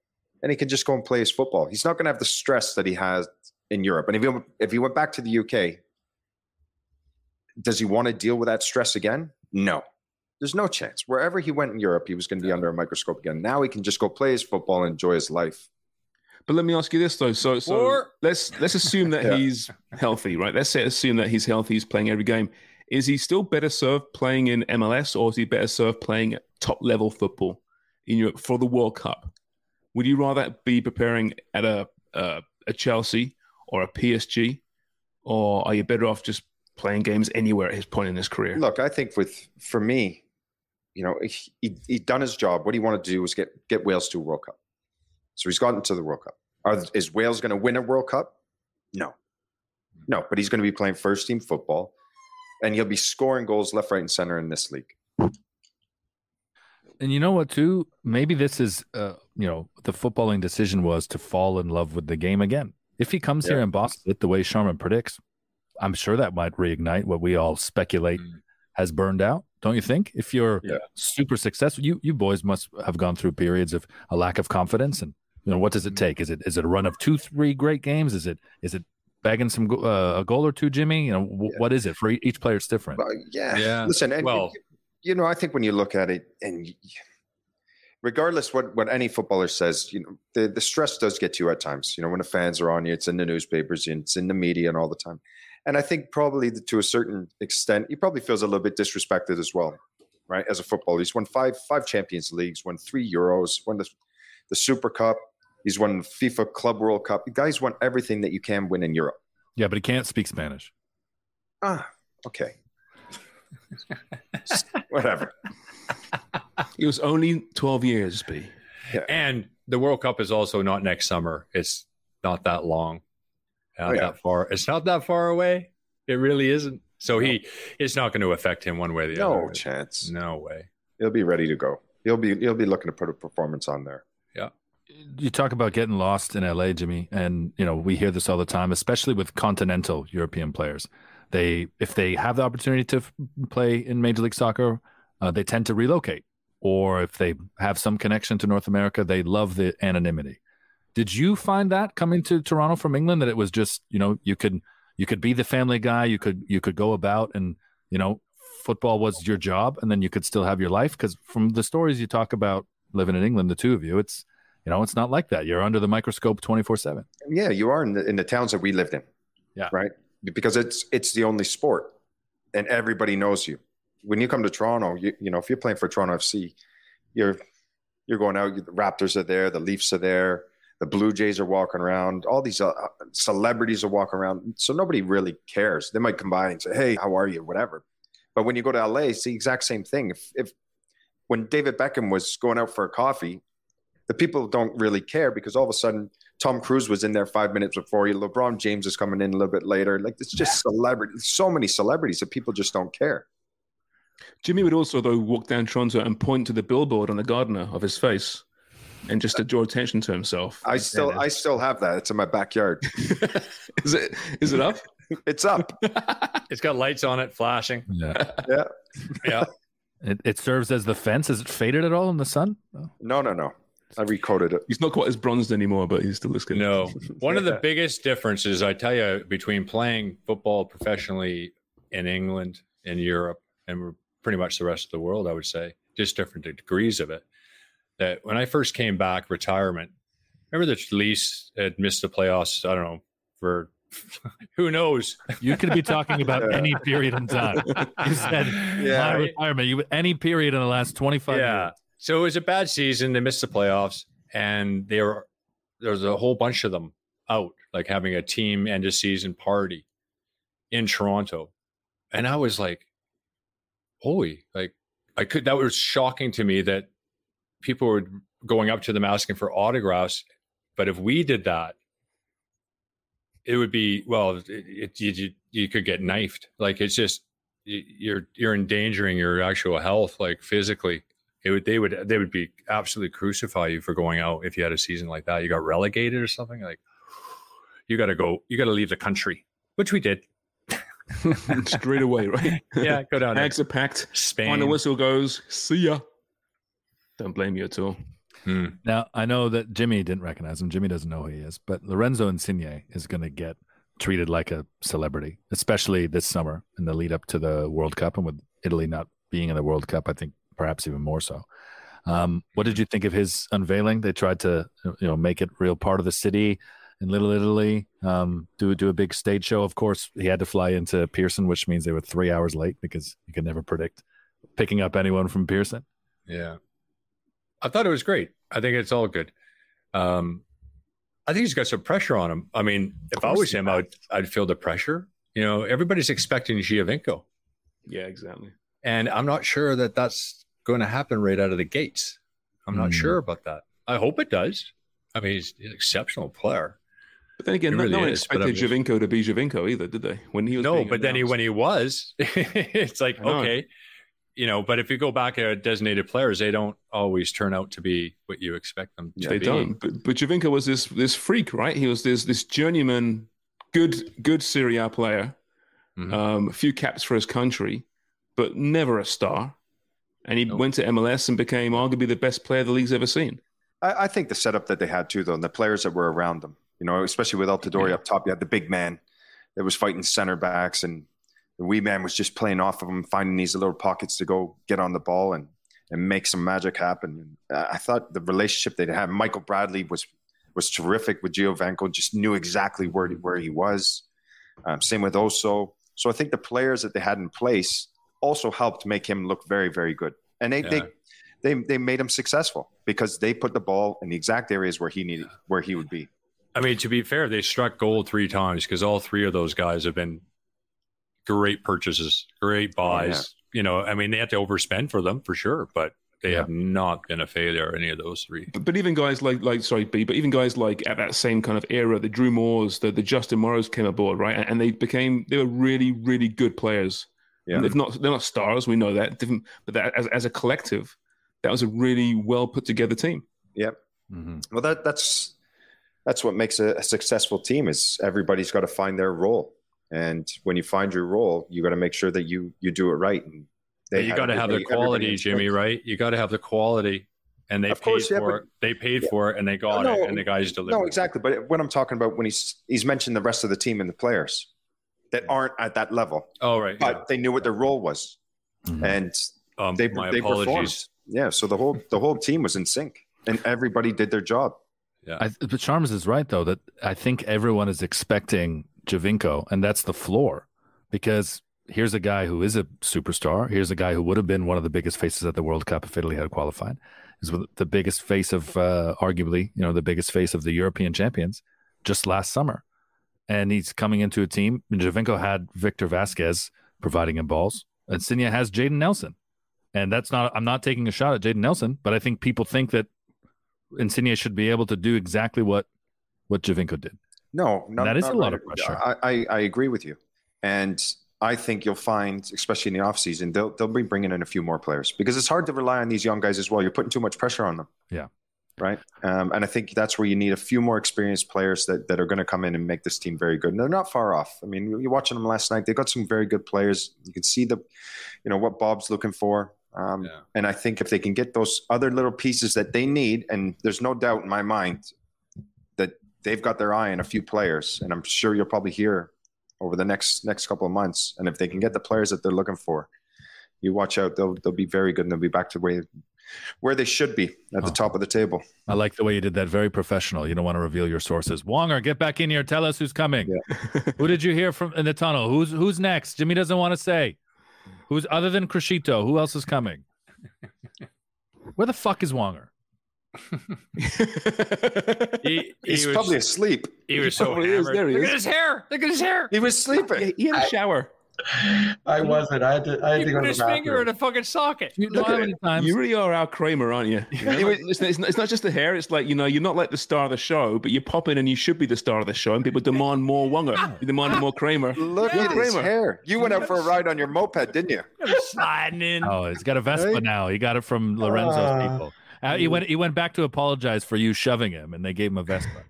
and he can just go and play his football. He's not going to have the stress that he has in Europe. And if he, if he went back to the UK, does he want to deal with that stress again? No. There's no chance. Wherever he went in Europe, he was going to be under a microscope again. Now he can just go play his football and enjoy his life. But let me ask you this though. So, so Or- let's let's assume that Yeah. he's healthy, right? Let's say assume that he's healthy. He's playing every game. Is he still better served playing in MLS, or is he better served playing top level football in Europe for the World Cup? Would you rather be preparing at a uh, a Chelsea or a PSG, or are you better off just playing games anywhere at his point in his career? Look, I think with for me, you know, he, he he'd done his job. What he wanted to do was get get Wales to a World Cup. So he's gotten to the World Cup. Are, is Wales going to win a World Cup? No, no. But he's going to be playing first team football, and he'll be scoring goals left, right, and center in this league. And you know what, too? Maybe this is, uh, you know, the footballing decision was to fall in love with the game again. If he comes here Yeah. and bosses it the way Sharman predicts, I'm sure that might reignite what we all speculate Mm. has burned out. Don't you think? If you're Yeah. super successful, you you boys must have gone through periods of a lack of confidence. And you know, what does it take? Is it is it a run of two, three great games? Is it is it bagging some uh, a goal or two, Jimmy? You know, w- Yeah. what is it for each player? It's different. But yeah, Yeah. Listen, and Well- you, you know, I think when you look at it, and y- regardless what what any footballer says, you know, the the stress does get to you at times. You know, when the fans are on you, it's in the newspapers, it's in the media, and all the time. And I think probably to a certain extent, he probably feels a little bit disrespected as well, right? As a footballer, he's won five five Champions Leagues, won three Euros, won the the Super Cup. He's won FIFA Club World Cup. The guy's won everything that you can win in Europe. Yeah, but he can't speak Spanish. Ah, okay. Whatever. It was only twelve years, B. And the World Cup is also not next summer. It's not that long, not Oh, yeah. that far. It's not that far away. It really isn't. So he, it's not going to affect him one way or the No other. No chance. No way. He'll be ready to go. He'll be he'll be looking to put a performance on there. Yeah. You talk about getting lost in LA, Jimmy, and you know we hear this all the time, especially with continental European players. They, if they have the opportunity to f- play in Major League Soccer, uh, they tend to relocate, or if they have some connection to North America, they love the anonymity. Did you find that coming to Toronto from England that it was just you know you could you could be the family guy, you could you could go about and you know football was your job, and then you could still have your life because from the stories you talk about living in England, the two of you, it's you know, it's not like that. You're under the microscope 24 seven. Yeah, you are in the, in the towns that we lived in. Yeah. Right. Because it's it's the only sport, and everybody knows you. When you come to Toronto, you you know if you're playing for Toronto FC, you're you're going out. The Raptors are there, the Leafs are there, the Blue Jays are walking around. All these uh, celebrities are walking around, so nobody really cares. They might come by and say, "Hey, how are you?" Whatever. But when you go to LA, it's the exact same thing. If if when David Beckham was going out for a coffee, the people don't really care because all of a sudden Tom Cruise was in there five minutes before you. LeBron James is coming in a little bit later. Like it's just celebrity. So many celebrities that people just don't care. Jimmy would also though walk down Toronto and point to the billboard on the Gardiner of his face, and just uh, to draw attention to himself. I still, I still have that. It's in my backyard. is it? Is it up? it's up. it's got lights on it, flashing. Yeah. Yeah. Yeah. It, it serves as the fence. Is it faded at all in the sun? No, no, no. I recoded it. He's not quite as bronzed anymore, but he's still looks good. No. One of the biggest differences, I tell you, between playing football professionally in England, in Europe, and pretty much the rest of the world, I would say, just different degrees of it. That when I first came back, retirement, remember the Leafs had missed the playoffs, I don't know, for who knows? You could be talking about any period in time. You said Yeah. my retirement. You any period in the last 25 yeah. years. So it was a bad season. They missed the playoffs, and they were there was a whole bunch of them out, like having a team end of season party in Toronto, and I was like, "Holy!" Like I could. That was shocking to me that people were going up to them asking for autographs. But if we did that, it would be well. It, it, you you could get knifed. Like it's just you're you're endangering your actual health, like physically. It would they would they would be absolutely crucify you for going out if you had a season like that. You got relegated or something like. You got to go. You got to leave the country, which we did. Straight away, right? Yeah, go down there. Bags are packed. Spain. Final whistle goes. See ya. Don't blame you at all. Hmm. Now I know that Jimmy didn't recognize him. Jimmy doesn't know who he is, but Lorenzo Insigne is going to get treated like a celebrity, especially this summer in the lead up to the World Cup, and with Italy not being in the World Cup, I think perhaps even more so. Um, what did you think of his unveiling? They tried to, you know, make it real part of the city in Little Italy. Um, do do a big stage show. Of course, he had to fly into Pearson, which means they were three hours late because you can never predict picking up anyone from Pearson. Yeah. I thought it was great. I think it's all good. Um, I think he's got some pressure on him. I mean, if I was him, I would, I'd feel the pressure. You know, everybody's expecting Giovinco, Yeah, exactly. and I'm not sure that that's going to happen right out of the gates. I'm not Hmm. sure about that. I hope it does. I mean, he's an exceptional player. But then again, It no, really no one is, I'm expected just- Giovinco to be Giovinco either, did they? When he was No, being but then he, when he was, it's like, okay, you know, but if you go back at designated players, they don't always turn out to be what you expect them to they be. don't. But, but Giovinco was this this freak, right? He was this this journeyman, good good Serie A player, Mhm. um, a few caps for his country, but never a star. And he Nope. went to MLS and became arguably the best player the league's ever seen. I, I think the setup that they had too, though, and the players that were around them, you know, especially with Altidore Yeah. up top, you had the big man that was fighting center backs, and the wee man was just playing off of him, finding these little pockets to go get on the ball and and make some magic happen. And I thought the relationship they had, Michael Bradley was was terrific with Giovinco, just knew exactly where where he was. Um, same with Oso. So I think the players that they had in place also helped make him look very, very good. And they, Yeah. they they they made him successful because they put the ball in the exact areas where he needed where he would be. I mean, to be fair, they struck gold three times because all three of those guys have been great purchases, great buys. You know, I mean, they had to overspend for them for sure, but they have not been a failure, any of those three. But, but even guys like like sorry B, but even guys like at that same kind of era, the Drew Moors, the, the Justin Morrows came aboard, right? And, and they became they were really really good players. Yeah. They're not they're not stars, we know that. Different, but that, as as a collective, that was a really well put together team. Yep. Mm-hmm. Well, that that's that's what makes a, a successful team is everybody's got to find their role, and when you find your role, you got to make sure that you you do it right. And But you got to have the everybody- everybody quality, Jimmy, right? You got to have the quality, and they Of paid course, yeah, for but- it. They paid Yeah. for it, and they got No, it, and the guys delivered. No, exactly. But what I'm talking about when he's he's mentioned the rest of the team and the players that aren't at that level, Oh, right. but they knew what their role was, Mhm. and Um, they my they apologies. performed. Yeah, so the whole the whole team was in sync. and everybody did their job. Yeah. I, but Sharms is right though that I think everyone is expecting Giovinco, and that's the floor, because here's a guy who is a superstar. Here's a guy who would have been one of the biggest faces at the World Cup if Italy had qualified. Is the biggest face of, uh, arguably, you know, the biggest face of the European champions just last summer, and he's coming into a team. Giovinco had Víctor Vázquez providing him balls, and Insigne has Jayden Nelson, and that's not. I'm not taking a shot at Jayden Nelson, but I think people think that Insigne should be able to do exactly what what Giovinco did. No, no that is a lot right. of pressure. I, I, I agree with you, and I think you'll find, especially in the offseason, they'll they'll be bringing in a few more players because it's hard to rely on these young guys as well. You're putting too much pressure on them. Yeah. Right. Um, and I think that's where you need a few more experienced players that, that are going to come in and make this team very good. And they're not far off. I mean, you're watching them last night. They've got some very good players. You can see the, you know, what Bob's looking for. Um, Yeah. And I think if they can get those other little pieces that they need, and there's no doubt in my mind that they've got their eye on a few players, and I'm sure you'll probably hear over the next next couple of months. And if they can get the players that they're looking for, you watch out. They'll they'll be very good, and they'll be back to where where they should be at the Oh. top of the table. I like the way you did that. Very professional. You don't want to reveal your sources. Wonger, get back in here. Tell us who's coming. Who did you hear from in the tunnel? Who's who's next? Jimmy doesn't want to say. Who's other than Criscito? Who else is coming? Where the fuck is Wonger? He, he He's was, probably asleep. he was so probably is. hammered. There he Look is. at his hair. Look at his hair. He was sleeping. he had a shower. I wasn't. I had to. I had He to go put to his the finger in a fucking socket. You know Look how at many times You really are Al Kramer, aren't you? You know, He listen, it's, not, it's not just the hair. It's like you know, you're not like the star of the show, but you pop in and you should be the star of the show, and people demand more Wonger. You demand more Kramer. Look You're at his Kramer. hair. You went out for a ride on your moped, didn't you? sliding in. Oh, he's got a Vespa Right? now. He got it from Lorenzo's Ah. people. Uh, he went. He went back to apologize for you shoving him, and they gave him a Vespa.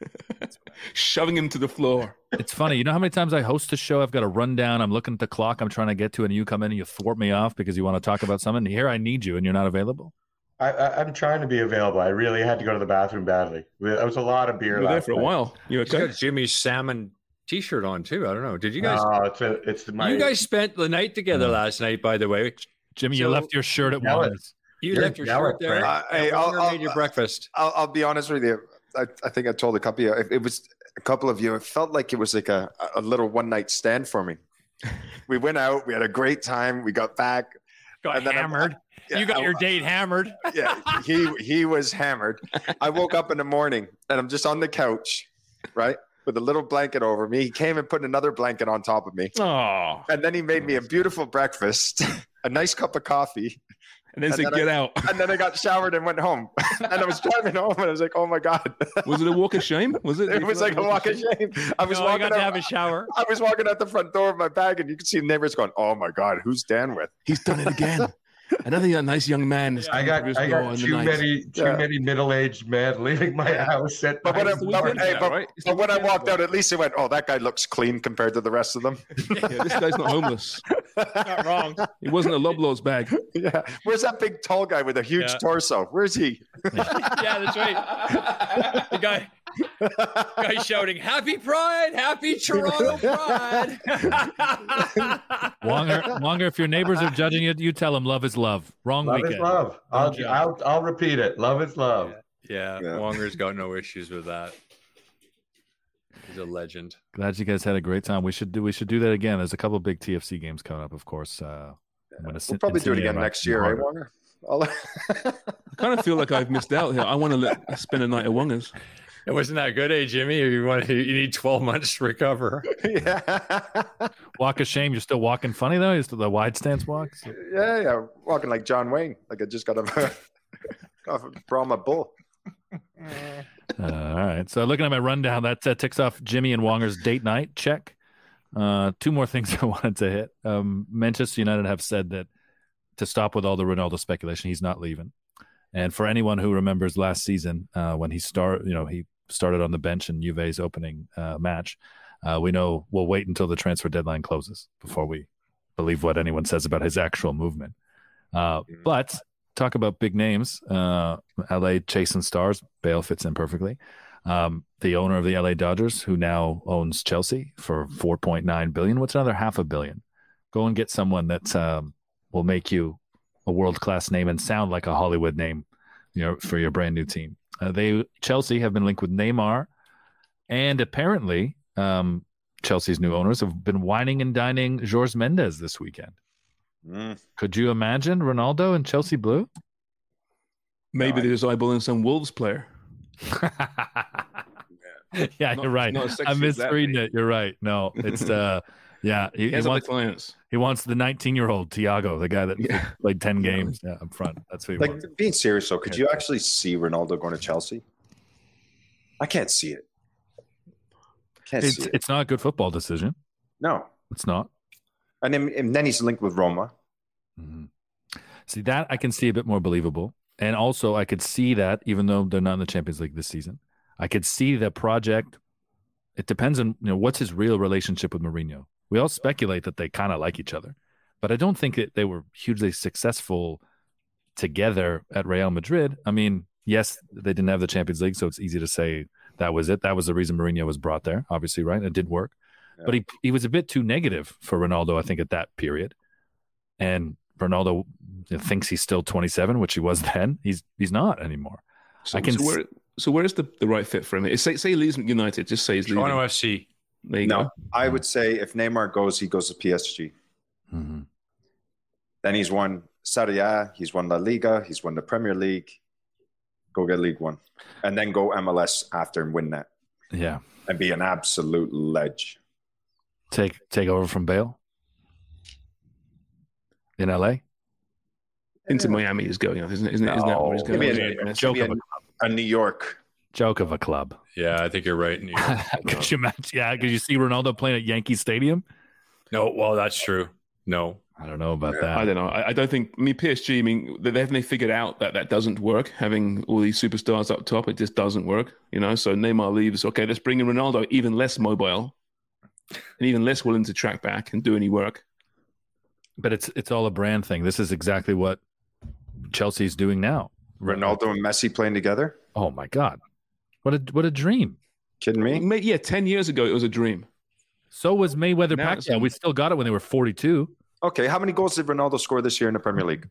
Shoving him to the floor. It's funny. You know how many times I host a show? I've got a rundown. I'm looking at the clock. I'm trying to get to, and you come in and you thwart me off because you want to talk about something. Here, I need you, and you're not available. I, I, I'm trying to be available. I really had to go to the bathroom badly. That was a lot of beer. You were there last for a while. You He's okay? got Jimmy's salmon T-shirt on too. I don't know. Did you guys? No, it's a, it's my. you guys spent the night together Mm. last night, by the way. Jimmy, you left your shirt at Jealous. Wanda's. You You're left your shirt there. Frank. Uh, hey, I'll- Warner I'll- made your breakfast. I'll, I'll be honest with you. I, I think I told a couple of you. It, was a couple of you. It felt like it was like a, a little one night stand for me. We went out. We had a great time. We got back. Got and then I'm- hammered. Yeah, you got I- your date hammered. yeah, he he was hammered. I woke up in the morning and I'm just on the couch, right, with a little blanket over me. He came and put another blanket on top of me, Oh, and then he made me a beautiful breakfast, a nice cup of coffee, and then And said, "Get I- out." and then I got showered and went home. and I was driving home, and I was like, "Oh my god!" Was it a walk of shame? Was it? It was like a walk of shame. I was No, I walking got to out. have a shower. I was walking out the front door of my bag, and you could see the neighbors going, "Oh my God, who's Dan with?" He's done it again. Another nice young man. has I got through his I got too many too Yeah. many middle aged men leaving my house at But when I, but, hey, now, but, right? But when I walked out, at least it went, "Oh, that guy looks clean compared to the rest of them." Yeah, this guy's not homeless. Not wrong. He wasn't a Loblaws bag. yeah, where's that big tall guy with a huge Yeah. torso? Where's he? yeah, that's right. The guy, guy shouting, "Happy Pride! Happy Toronto Pride!" Wonger, Wonger, if your neighbors are judging you, you tell them love is love. Wrong Love weekend. is love. I'll. I'll I'll repeat it. Love is love. yeah, Yeah. Wonger's got no issues with that. He's a legend. Glad you guys had a great time. We should do we should do that again. There's a couple big TFC games coming up, of course. Uh, when it's- We'll probably do it again next year, right. Wonger? I'll- I kind of feel like I've missed out here. I want to let, spend a night at Wongers. It wasn't that good, eh, Jimmy? You want you need twelve months to recover? yeah, Walk of shame. You're still walking funny though. You're still the wide stance walks. yeah, yeah. Walking like John Wayne, like I just got a, got a Brahma bull. Uh, all right. So looking at my rundown, that uh, ticks off Jimmy and Wonger's date night check. Uh, two more things I wanted to hit. Um, Manchester United have said that to stop with all the Ronaldo speculation, he's not leaving. And for anyone who remembers last season, uh, when he start, you know, he started on the bench in Juve's opening uh, match. Uh, we know we'll wait until the transfer deadline closes before we believe what anyone says about his actual movement. Uh, but talk about big names. Uh, LA chasing stars. Bale fits in perfectly. Um, the owner of the LA Dodgers, who now owns Chelsea for 4.9 billion. What's another half a billion? Go and get someone that um, will make you a world class name and sound like a Hollywood name you know, for your brand new team. Uh, they Chelsea have been linked with Neymar, and apparently, um, Chelsea's new owners have been whining and dining Jorge Mendes this weekend. Mm. Could you imagine Ronaldo and Chelsea Blue? Maybe they're just eyeballing some Wolves player. yeah, Not- you're right. not I sexy as that, misreading it. You're right. No, it's uh, yeah. He, He he has other wants clients. he wants the 19 year old Tiago, the guy that Yeah. played 10 games yeah, up front. That's who he Like wants. being serious though, could you actually see Ronaldo going to Chelsea? I can't see it. Can't It's see it. it's not a good football decision. No. It's not. And then, and then he's linked with Roma. Mhm. See that I can see a bit more believable, and also I could see that even though they're not in the Champions League this season, I could see the project. It depends on you know what's his real relationship with Mourinho. We all speculate that they kind of like each other, but I don't think that they were hugely successful together at Real Madrid. I mean, yes, they didn't have the Champions League, so it's easy to say that was it. That was the reason Mourinho was brought there, obviously, right? It did work, but he he was a bit too negative for Ronaldo, I think, at that period. And Ronaldo thinks he's still 27, which he was then. He's he's not anymore. So, I can so where, so where is the, the right fit for him? Say, say he leaves United. Just say he's leaving. Toronto FC. There you No, go. I would say if Neymar goes, he goes to PSG. Mhm. Then he's won Serie A, he's won La Liga, he's won the Premier League. Go get Ligue One, and then go MLS after and win that, Yeah, and be an absolute ledge. take take over from Bale in LA. Inter Miami he's going, isn't it? Isn't, it? isn't that where he's Give going? me a, Yeah. give me a, a New York. Joke of a club. Yeah, I think you're right. New York. could um, you imagine? Yeah, could you see Ronaldo playing at Yankee Stadium? no, well, that's true. No, I don't know about that. I don't know. I, I don't think. I mean, PSG. I mean, they haven't figured out that that doesn't work. Having all these superstars up top, it just doesn't work. You know. So Neymar leaves. Okay, let's bring in Ronaldo, even less mobile, and even less willing to track back and do any work. But it's it's all a brand thing. This is exactly what Chelsea's doing now. Ronaldo and Messi playing together. Oh my God, what a what a dream! Kidding me? Yeah, ten years ago it was a dream. So was Mayweather Now it's- Pacquiao. We still got it when they were 42. Okay, how many goals did Ronaldo score this year in the Premier League?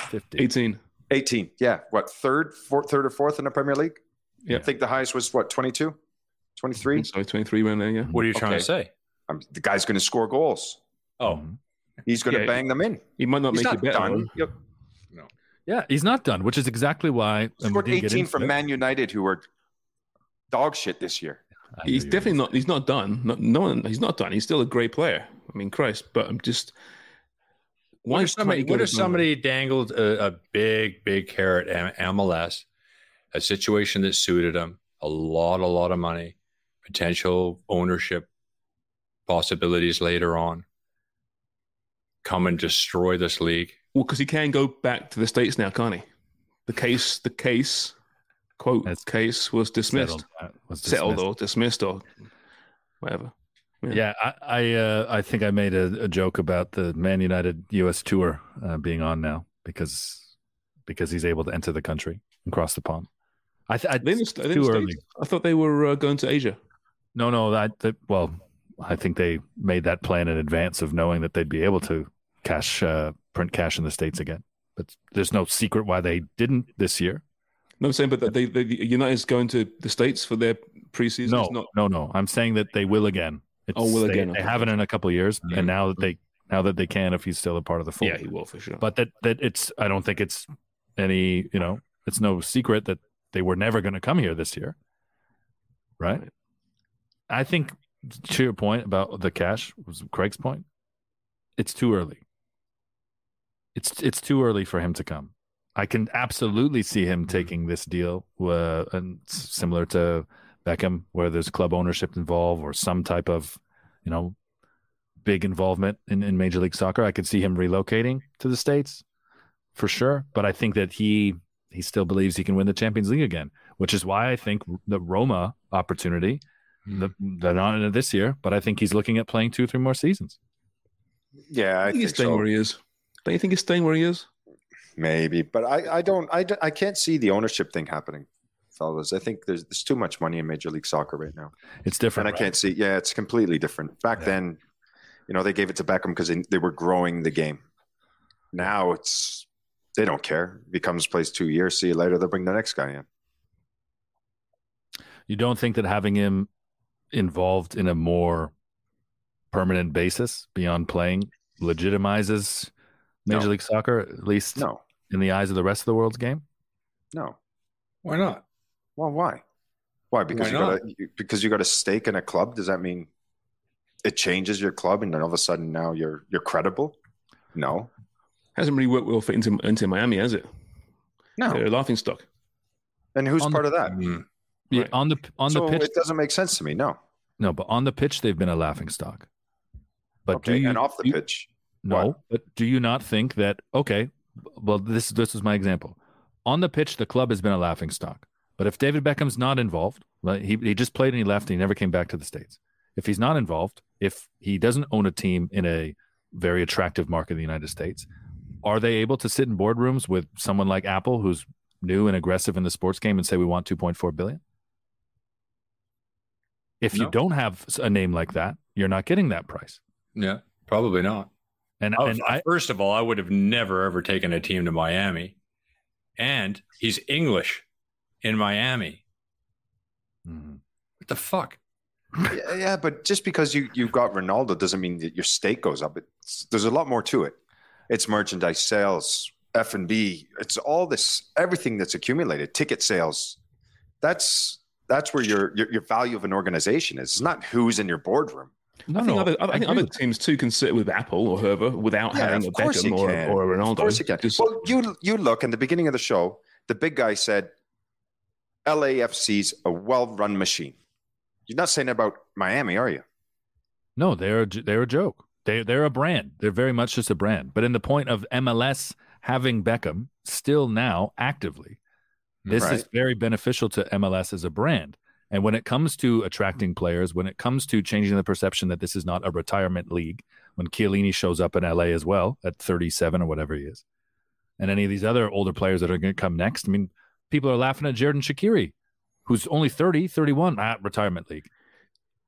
50. Eighteen. 18. Yeah. What, third, fourth, third or fourth in the Premier League? Yeah. I think the highest was what, 22? 23? So twenty three around there. Yeah. what are you trying Okay. to say? Um, the guy's going to score goals. Oh, Mhm. He's going to Yeah. bang them in. He might not He's make not it better. done. though. Yep. Yeah, he's not done, which is exactly why. and we Scored 18 from it. Man United, who were dog shit this year. I He's definitely not. He's not done. No, no one. He's not done. He's still a great player. I mean, Christ. But I'm just. What Why if somebody, can't he go what if somebody dangled a, a big, big carrot at MLS, a situation that suited him, a lot, a lot of money, potential ownership possibilities later on, come and destroy this league? Well, because he can go back to the states now, can't he? The case, the case, quote, That's case was dismissed, settled, uh, was settled, dismissed. or dismissed or whatever. Yeah, I I, uh, I think I made a, a joke about the Man United U.S. tour uh, being on now because because he's able to enter the country and cross the pond. I, th- I They didn't, it's they didn't too early. I thought they were uh, going to Asia. No, no, that, that well, I think they made that plan in advance of knowing that they'd be able to cash uh, print cash in the states again. But there's no secret why they didn't this year. No, I'm saying, but that they, they United's going to the states for their preseason. No, not. no, no. I'm saying that they will again. It's, Oh, will they, again, They okay. haven't in a couple of years, Yeah. and now that they now that they can, if he's still a part of the fold. Yeah, he will for sure. but that that it's I don't think it's any you know it's no secret that they were never going to come here this year, right? Right. I think to your point about the cash was Craig's point. It's too early. It's it's too early for him to come. I can absolutely see him taking this deal, uh, and similar to Beckham, where there's club ownership involved or some type of, you know, big involvement in, in Major League Soccer. I could see him relocating to the states for sure. But I think that he he still believes he can win the Champions League again, which is why I think the Roma opportunity. The, they're not in it this year, but I think he's looking at playing two, three more seasons. Yeah, I I think he's think staying so. where he is. Don't you think he's staying where he is? Maybe, but I, I don't, I, I can't see the ownership thing happening, fellas. I think there's there's too much money in Major League Soccer right now, It's different. and I can't see. Yeah, it's completely different. Back Yeah. then, you know, they gave it to Beckham because they, they were growing the game. Now it's They don't care. He comes, plays two years. See you later. They'll bring the next guy in. You don't think that having him involved in a more permanent basis beyond playing legitimizes Major No. League Soccer, at least No, in the eyes of the rest of the world's game? no. Why not? Well, why? Why? Because Why you got a, because you got a stake in a club. Does that mean it changes your club, and then all of a sudden now you're you're credible? No, Hasn't really worked well for Inter, Inter Miami, has it? no. They're a laughing stock. And who's On part the- of that? Mm. Yeah, Right. on the on so the pitch, it doesn't make sense to me. No. no, but on the pitch they've been a laughing stock. But do okay, you, and off the you- pitch. No, What? but do you not think that okay? Well, this this is my example. On the pitch, the club has been a laughing stock. But if David Beckham's not involved, right, he he just played and he left and he never came back to the states. If he's not involved, if he doesn't own a team in a very attractive market in the United States, are they able to sit in boardrooms with someone like Apple, who's new and aggressive in the sports game, and say we want two point four billion? If you don't have a name like that, you're not getting that price. Yeah, probably not. And, Oh, and I, first of all, I would have never ever taken a team to Miami, and he's English in Miami. Mhm. What the fuck? yeah, yeah, but just because you you got Ronaldo doesn't mean that your stake goes up. It's, there's a lot more to it. It's merchandise sales, F and B. It's all this, everything that's accumulated, ticket sales. That's that's where your your, your value of an organization is. It's not who's in your boardroom. No, I think no, other, I think other teams too can sit with Apple or whoever without Yeah, having a of course Beckham you or, or a Ronaldo. Of course you can. Just- Well, you you look in the beginning of the show. The big guy said, "LAFC's a well-run machine." You're not saying about Miami, are you? No, they're a, j- they're a joke. They they're a brand. They're very much just a brand. But in the point of MLS having Beckham still now actively, this is very beneficial to MLS as a brand. And when it comes to attracting players, when it comes to changing the perception that this is not a retirement league, when Chiellini shows up in LA as well at 37 or whatever he is, and any of these other older players that are going to come next, I mean, people are laughing at Xherdan Shaqiri, who's only 30, 31, ah, retirement league.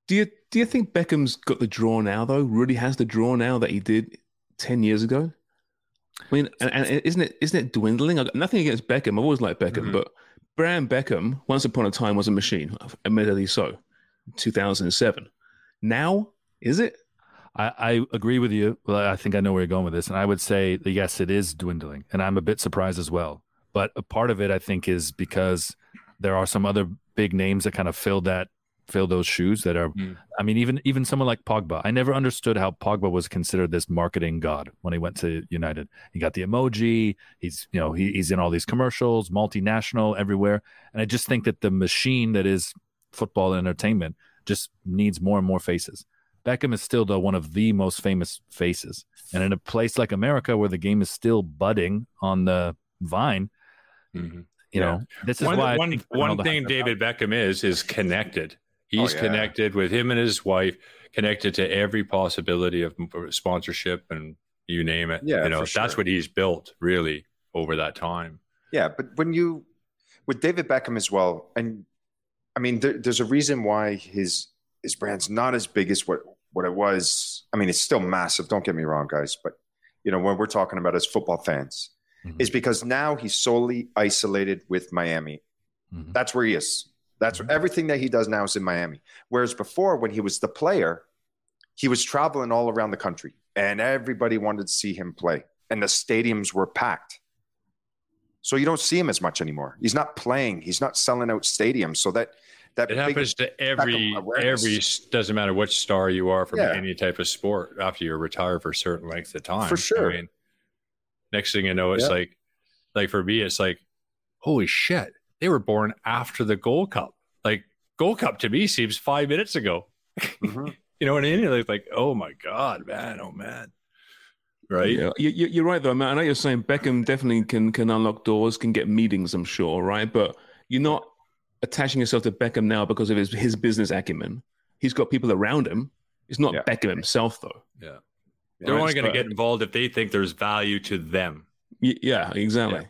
Do you do you think Beckham's got the draw now though? Really has the draw now that he did ten years ago? I mean, and, and isn't it isn't it dwindling? Nothing against Beckham. I've always liked Beckham, Mhm. but Brian Beckham, once upon a time, was a machine. Admittedly, so. Two thousand and seven. Now is it? I, I agree with you. Well, I think I know where you're going with this. And I would say yes, it is dwindling. And I'm a bit surprised as well. But a part of it, I think, is because there are some other big names that kind of filled that fill those shoes that are Mm. I mean, even even someone like Pogba. I never understood how Pogba was considered this marketing god when he went to United. He got the emoji, he's you know, he, he's in all these commercials, multinational everywhere. And I just think that the machine that is football entertainment just needs more and more faces. Beckham is still though one of the most famous faces, and in a place like America where the game is still budding on the vine, Mhm. you know, this is one, why one, one thing David Beckham is is connected. He's Oh, yeah. connected with him and his wife, connected to every possibility of sponsorship and you name it. Yeah, you know for that's what he's built really over that time. Yeah, but when you with David Beckham as well, and I mean, there, there's a reason why his his brand's not as big as what what it was. I mean, it's still massive. Don't get me wrong, guys, but you know, when we're talking about as football fans, Mhm. is because now he's solely isolated with Miami. Mhm. That's where he is. That's mm-hmm. everything that he does now is in Miami. Whereas before, when he was the player, he was traveling all around the country, and everybody wanted to see him play, and the stadiums were packed. So you don't see him as much anymore. He's not playing. He's not selling out stadiums. So that that It happens to every every doesn't matter which star you are from Yeah. any type of sport after you retire for a certain length of time. For sure. I mean, next thing you know, it's Yeah. like like for me, it's like, holy shit, they were born after the Gold Cup. Like Gold Cup to me seems five minutes ago. Mhm. You know what I mean? Like, like oh my god, man, oh man, right? Yeah, you, you- you're right though, man. I know you're saying Beckham definitely can can unlock doors, can get meetings. I'm sure, right? But you're not attaching yourself to Beckham now because of his his business acumen. He's got people around him. It's not Yeah. Beckham himself, though. Yeah. They're Right, only going to get involved if they think there's value to them. Y- Yeah, exactly.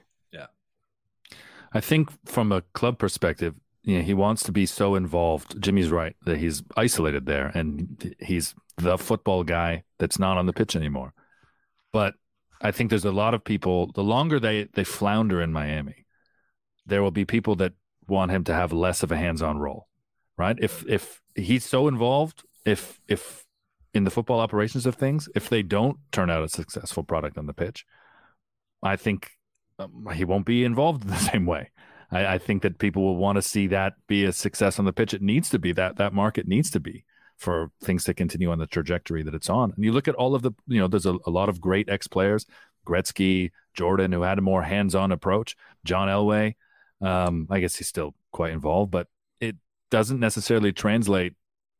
I think from a club perspective, you know, he wants to be so involved. Jimmy's right that he's isolated there and he's the football guy that's not on the pitch anymore. But I think there's a lot of people. The longer they they flounder in Miami, there will be people that want him to have less of a hands-on role, right? If if he's so involved, if if in the football operations of things, if they don't turn out a successful product on the pitch, I think um, he won't be involved in the same way. I, I think that people will want to see that be a success on the pitch. It needs to be that that market needs to be for things to continue on the trajectory that it's on. And you look at all of the, you know, there's a, a lot of great ex players, Gretzky, Jordan, who had a more hands on approach, John Elway. Um, I guess he's still quite involved, but it doesn't necessarily translate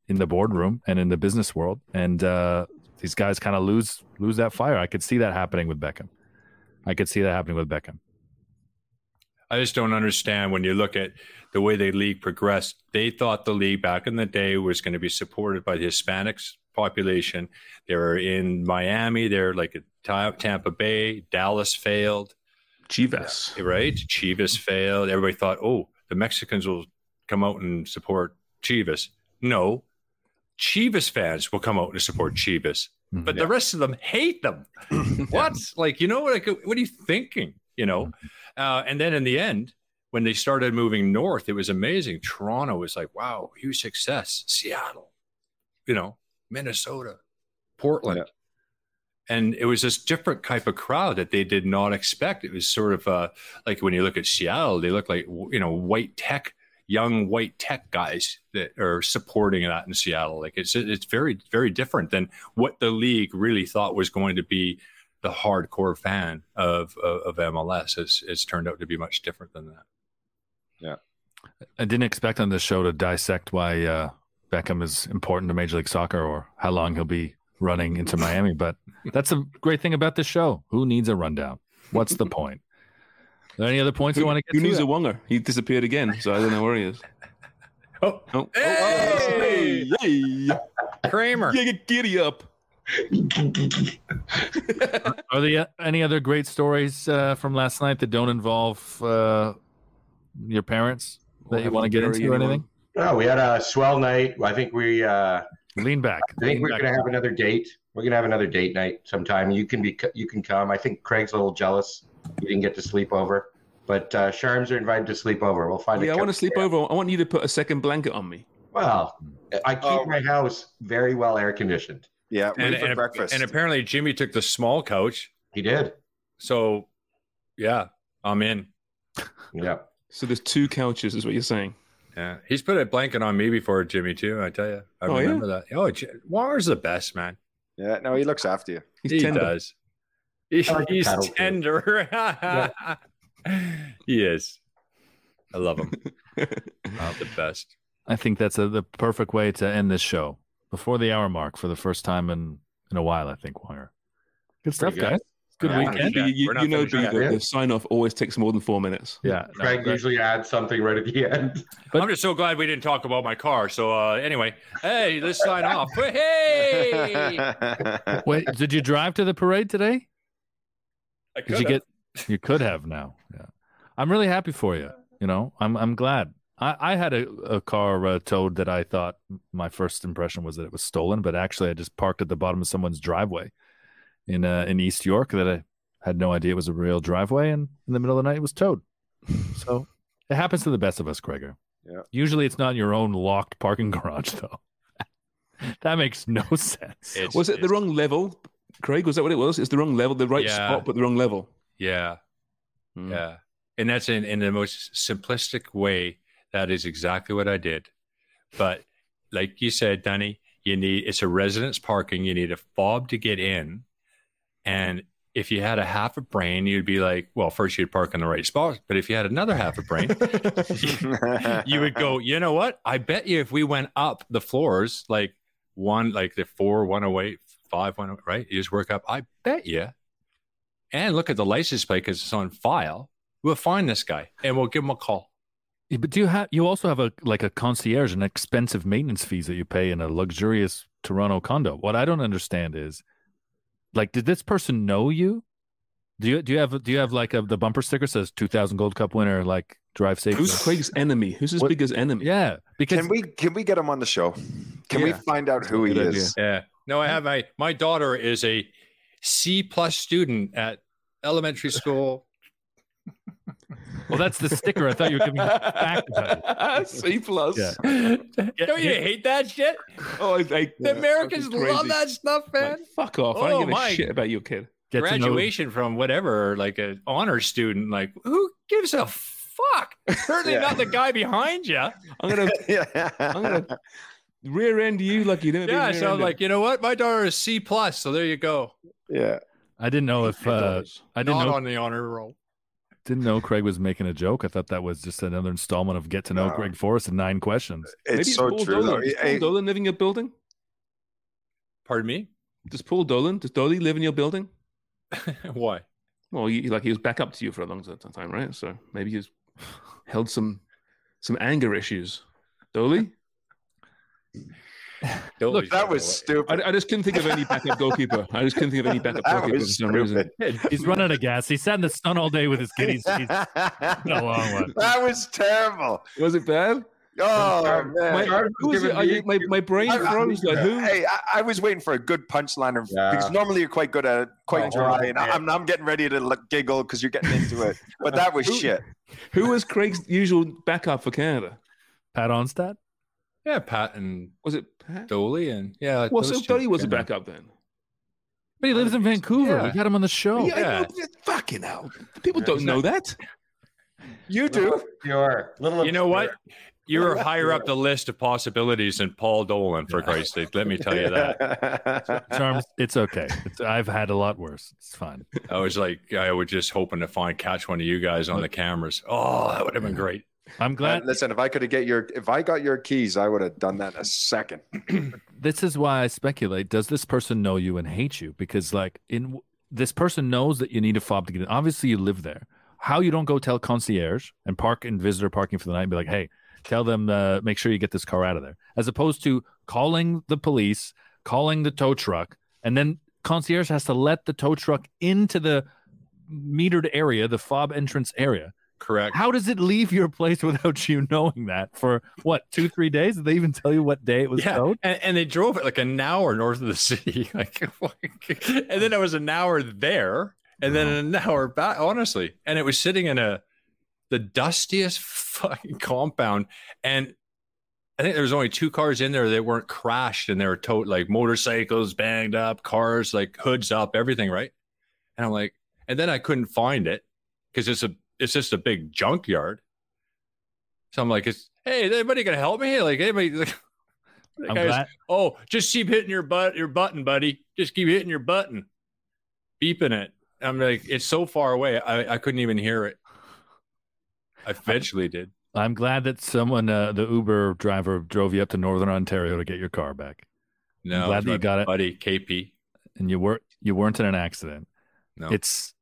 in the boardroom and in the business world. And uh, these guys kind of lose lose that fire. I could see that happening with Beckham. I could see that happening with Beckham. I just don't understand when you look at the way the league progressed. They thought the league back in the day was going to be supported by the Hispanics population. They were in Miami. They're like at Tampa Bay. Dallas failed. Chivas, right? Chivas failed. Everybody thought, oh, the Mexicans will come out and support Chivas. No, Chivas fans will come out and support Chivas, Mm-hmm. but the rest of them hate them. what? Like, you know, what? like, what are you thinking? You know, Mm-hmm. uh, and then in the end, when they started moving north, it was amazing. Toronto was like, wow, huge success. Seattle, you know, Minnesota, Portland. And it was this different type of crowd that they did not expect. It was sort of uh, like when you look at Seattle, they look like, you know, white tech, young white tech guys that are supporting that in Seattle. Like it's, it's very, very different than what the league really thought was going to be the hardcore fan of, of, of MLS. It's, it's turned out to be much different than that. Yeah. I didn't expect on this show to dissect why uh, Beckham is important to Major League Soccer or how long he'll be running Inter Miami, but that's a great thing about this show. Who needs a rundown? What's the point? Are there any other points you want to get Who to? needs a wonger? He disappeared again, so I don't know where he is. Oh, oh. Hey! hey, Kramer. Yeah, get giddy up. Are there any other great stories uh, from last night that don't involve uh, your parents that you want to get into or anything? No, we had a swell night. I think we uh, lean back. I think Lean we're back. gonna have another date. We're gonna have another date night sometime. You can be you can come. I think Craig's a little jealous. He didn't get to sleep over, but uh, Sharms are invited to sleep over. We'll find. Yeah, a I want to sleep there. over. I want you to put a second blanket on me. Well, I keep Oh. my house very well air conditioned. Yeah, and, wait for and- breakfast. and apparently Jimmy took the small couch. He did. So, yeah, I'm in. Yeah. So there's two couches, is what you're saying. Yeah, he's put a blanket on me before, Jimmy too. I tell you, I Oh, yeah? remember that. Oh, J- Wonger's the best man. yeah, no, he looks after you. He's he tender. does. He- I like he's paddle, too. tender. he is. I love him. the best. I think that's a, the perfect way to end this show before the hour mark for the first time in, in a while. I think Wonger. Good stuff, good. guys. Good Yeah. weekend. You, you- you know, finished the, the sign off always takes more than four minutes. Yeah, no, Craig that- usually adds something right at the end. But- I'm just so glad we didn't talk about my car. So uh, anyway, hey, let's sign off. Hey, Wait, did you drive to the parade today? I Did you coulda. get? You could have now. Yeah, I'm really happy for you. You know, I'm I'm glad. I, I had a, a car uh, towed that I thought my first impression was that it was stolen, but actually I just parked at the bottom of someone's driveway in uh, in East York that I had no idea it was a real driveway, and in the middle of the night it was towed. So it happens to the best of us, Gregor. Yeah. Usually it's not in your own locked parking garage, though. that makes no sense. It's- Was it the wrong level, Craig? Was that what it was? It's the wrong level, the right Yeah. spot, but the wrong level. Yeah, Hmm. yeah, and that's in in the most simplistic way. That is exactly what I did. But like you said, Danny, you need it's a residence parking. You need a fob to get in, and if you had a half a brain, you'd be like, well, first you'd park in the right spot. But if you had another half a brain, you would go, you know what? I bet you if we went up the floors, like one, like the four, one away, five, one, right? You just work up. I bet you. And look at the license plate because it's on file. We'll find this guy and we'll give him a call. Yeah, but do you have you also have a like a concierge and expensive maintenance fees that you pay in a luxurious Toronto condo? What I don't understand is like did this person know you? Do you do you have do you have like a the bumper sticker says 2000 Gold Cup winner like drive safe? Who's Craig's enemy? Who's his What- biggest enemy? Yeah, because can we can we get him on the show? Can we find out who he Good idea. is? Yeah. No, I have my my daughter is a C plus student at elementary school. Well, that's the sticker. I thought you were giving fact about. C plus. Yeah. Don't you hate that shit? Oh, I, I, The Americans love that stuff, man. Like, fuck off! I Oh, don't give a my- shit about your kid. Get to know- Graduation from whatever, like an honor student. Like, who gives a fuck? Certainly Yeah. not the guy behind you. I'm gonna, yeah. I'm gonna rear end you like you never. been Yeah, so I'm like, you know what? My daughter is C plus, so there you go. yeah. I didn't know if uh, I didn't Not know on the honor roll. didn't know Craig was making a joke. I thought that was just another installment of Get to Know No. Craig Forrest in nine questions. Maybe It's so Paul true. Though. Dolan. Does Paul Hey, Dolan live in your building? Pardon me? Does Paul Dolan? Does Dolly live in your building? Why? Well, he, like he was back up to you for a long time, right? So maybe he's held some some anger issues. Dolly, Look, that was stupid. I, I just couldn't think of any backup goalkeeper. I just couldn't think of any backup goalkeeper for was some reason. He's running out of gas. He sat in the sun all day with his kid. He's, he's that a long one. That was terrible. Was it bad? Oh man. My, Charles who was was it? giving I, my, my brain I- I- froze. Like who? Hey, I, I was waiting for a good punchline Yeah. because normally you're quite good at it, quite Oh, dry, and. I'm I'm getting ready to look, giggle because you're getting into it. But that was Who- shit. Who was Craig's usual backup for Canada? Pat Onstad. Yeah, Pat and Was it Pat? Dolly and yeah. Well, so two. Dolly was a backup then. But he lives in Vancouver. Yeah. We got him on the show. yeah, I yeah. know, fucking hell. People Yeah, don't know that. You do. Obscure. Little you know what? You're higher up the list of possibilities than Paul Dolan, for Christ's sake. Let me tell you that. Sharms, it's okay. It's, I've had a lot worse. It's fine. I was like, I was just hoping to find catch one of you guys on the cameras. Oh, that would have been great. I'm Uh, glad. listen, if I could have get your, if I got your keys, I would have done that in a second. this is why I speculate. Does this person know you and hate you? Because like in this person knows that you need a fob to get in. Obviously, you live there. How you don't go tell concierge and park in visitor parking for the night and be like, hey, tell them uh, make sure you get this car out of there, as opposed to calling the police, calling the tow truck, and then concierge has to let the tow truck into the metered area, the fob entrance area. Correct. How does it leave your place without you knowing that for what two, three days? Did they even tell you what day it was Yeah, towed? and, and they drove it like an hour north of the city, like, and then it was an hour there, and then an hour back. Honestly, and it was sitting in a the dustiest fucking compound, and I think there was only two cars in there that weren't crashed, and they were towed like motorcycles banged up, cars like hoods up, everything right. And I'm like, and then I couldn't find it because it's a it's just a big junkyard. So I'm like, it's hey, is anybody gonna help me? Like anybody like, guy's, oh, just keep hitting your butt your button, buddy. Just keep hitting your button. Beeping it. I'm like, it's so far away, I, I couldn't even hear it. I eventually did. I'm glad that someone, uh, the Uber driver, drove you up to Northern Ontario to get your car back, No, I'm glad that you got it. buddy KP. and you weren't you weren't in an accident. No. It's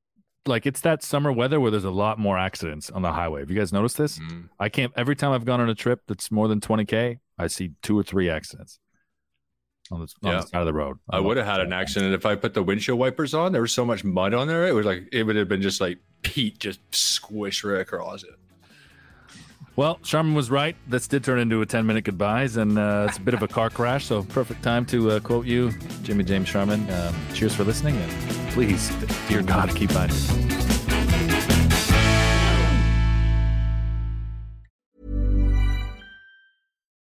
like it's that summer weather where there's a lot more accidents on the highway. Have you guys noticed this? Mm. I can't. Every time I've gone on a trip that's more than 20k, I see two or three accidents on the, on Yeah. the side of the road. I would have had an accident if I put the windshield wipers on. There was so much mud on there. It was like it would have been just like Pete just squish right across it. Well, Sharman was right. This did turn into a 10 minute goodbyes, and uh, it's a bit of a car crash. So, perfect time to uh, quote you, Jimmy James Sharman. Um, cheers for listening, and please, dear God, keep on.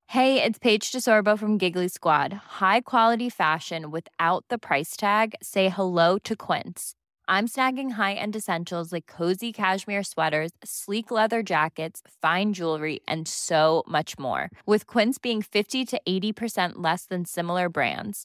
Hey, it's Paige DeSorbo from Giggly Squad. High quality fashion without the price tag. Say hello to Quince. I'm snagging high-end essentials like cozy cashmere sweaters, sleek leather jackets, fine jewelry, and so much more. With Quince being 50 to 80% less than similar brands.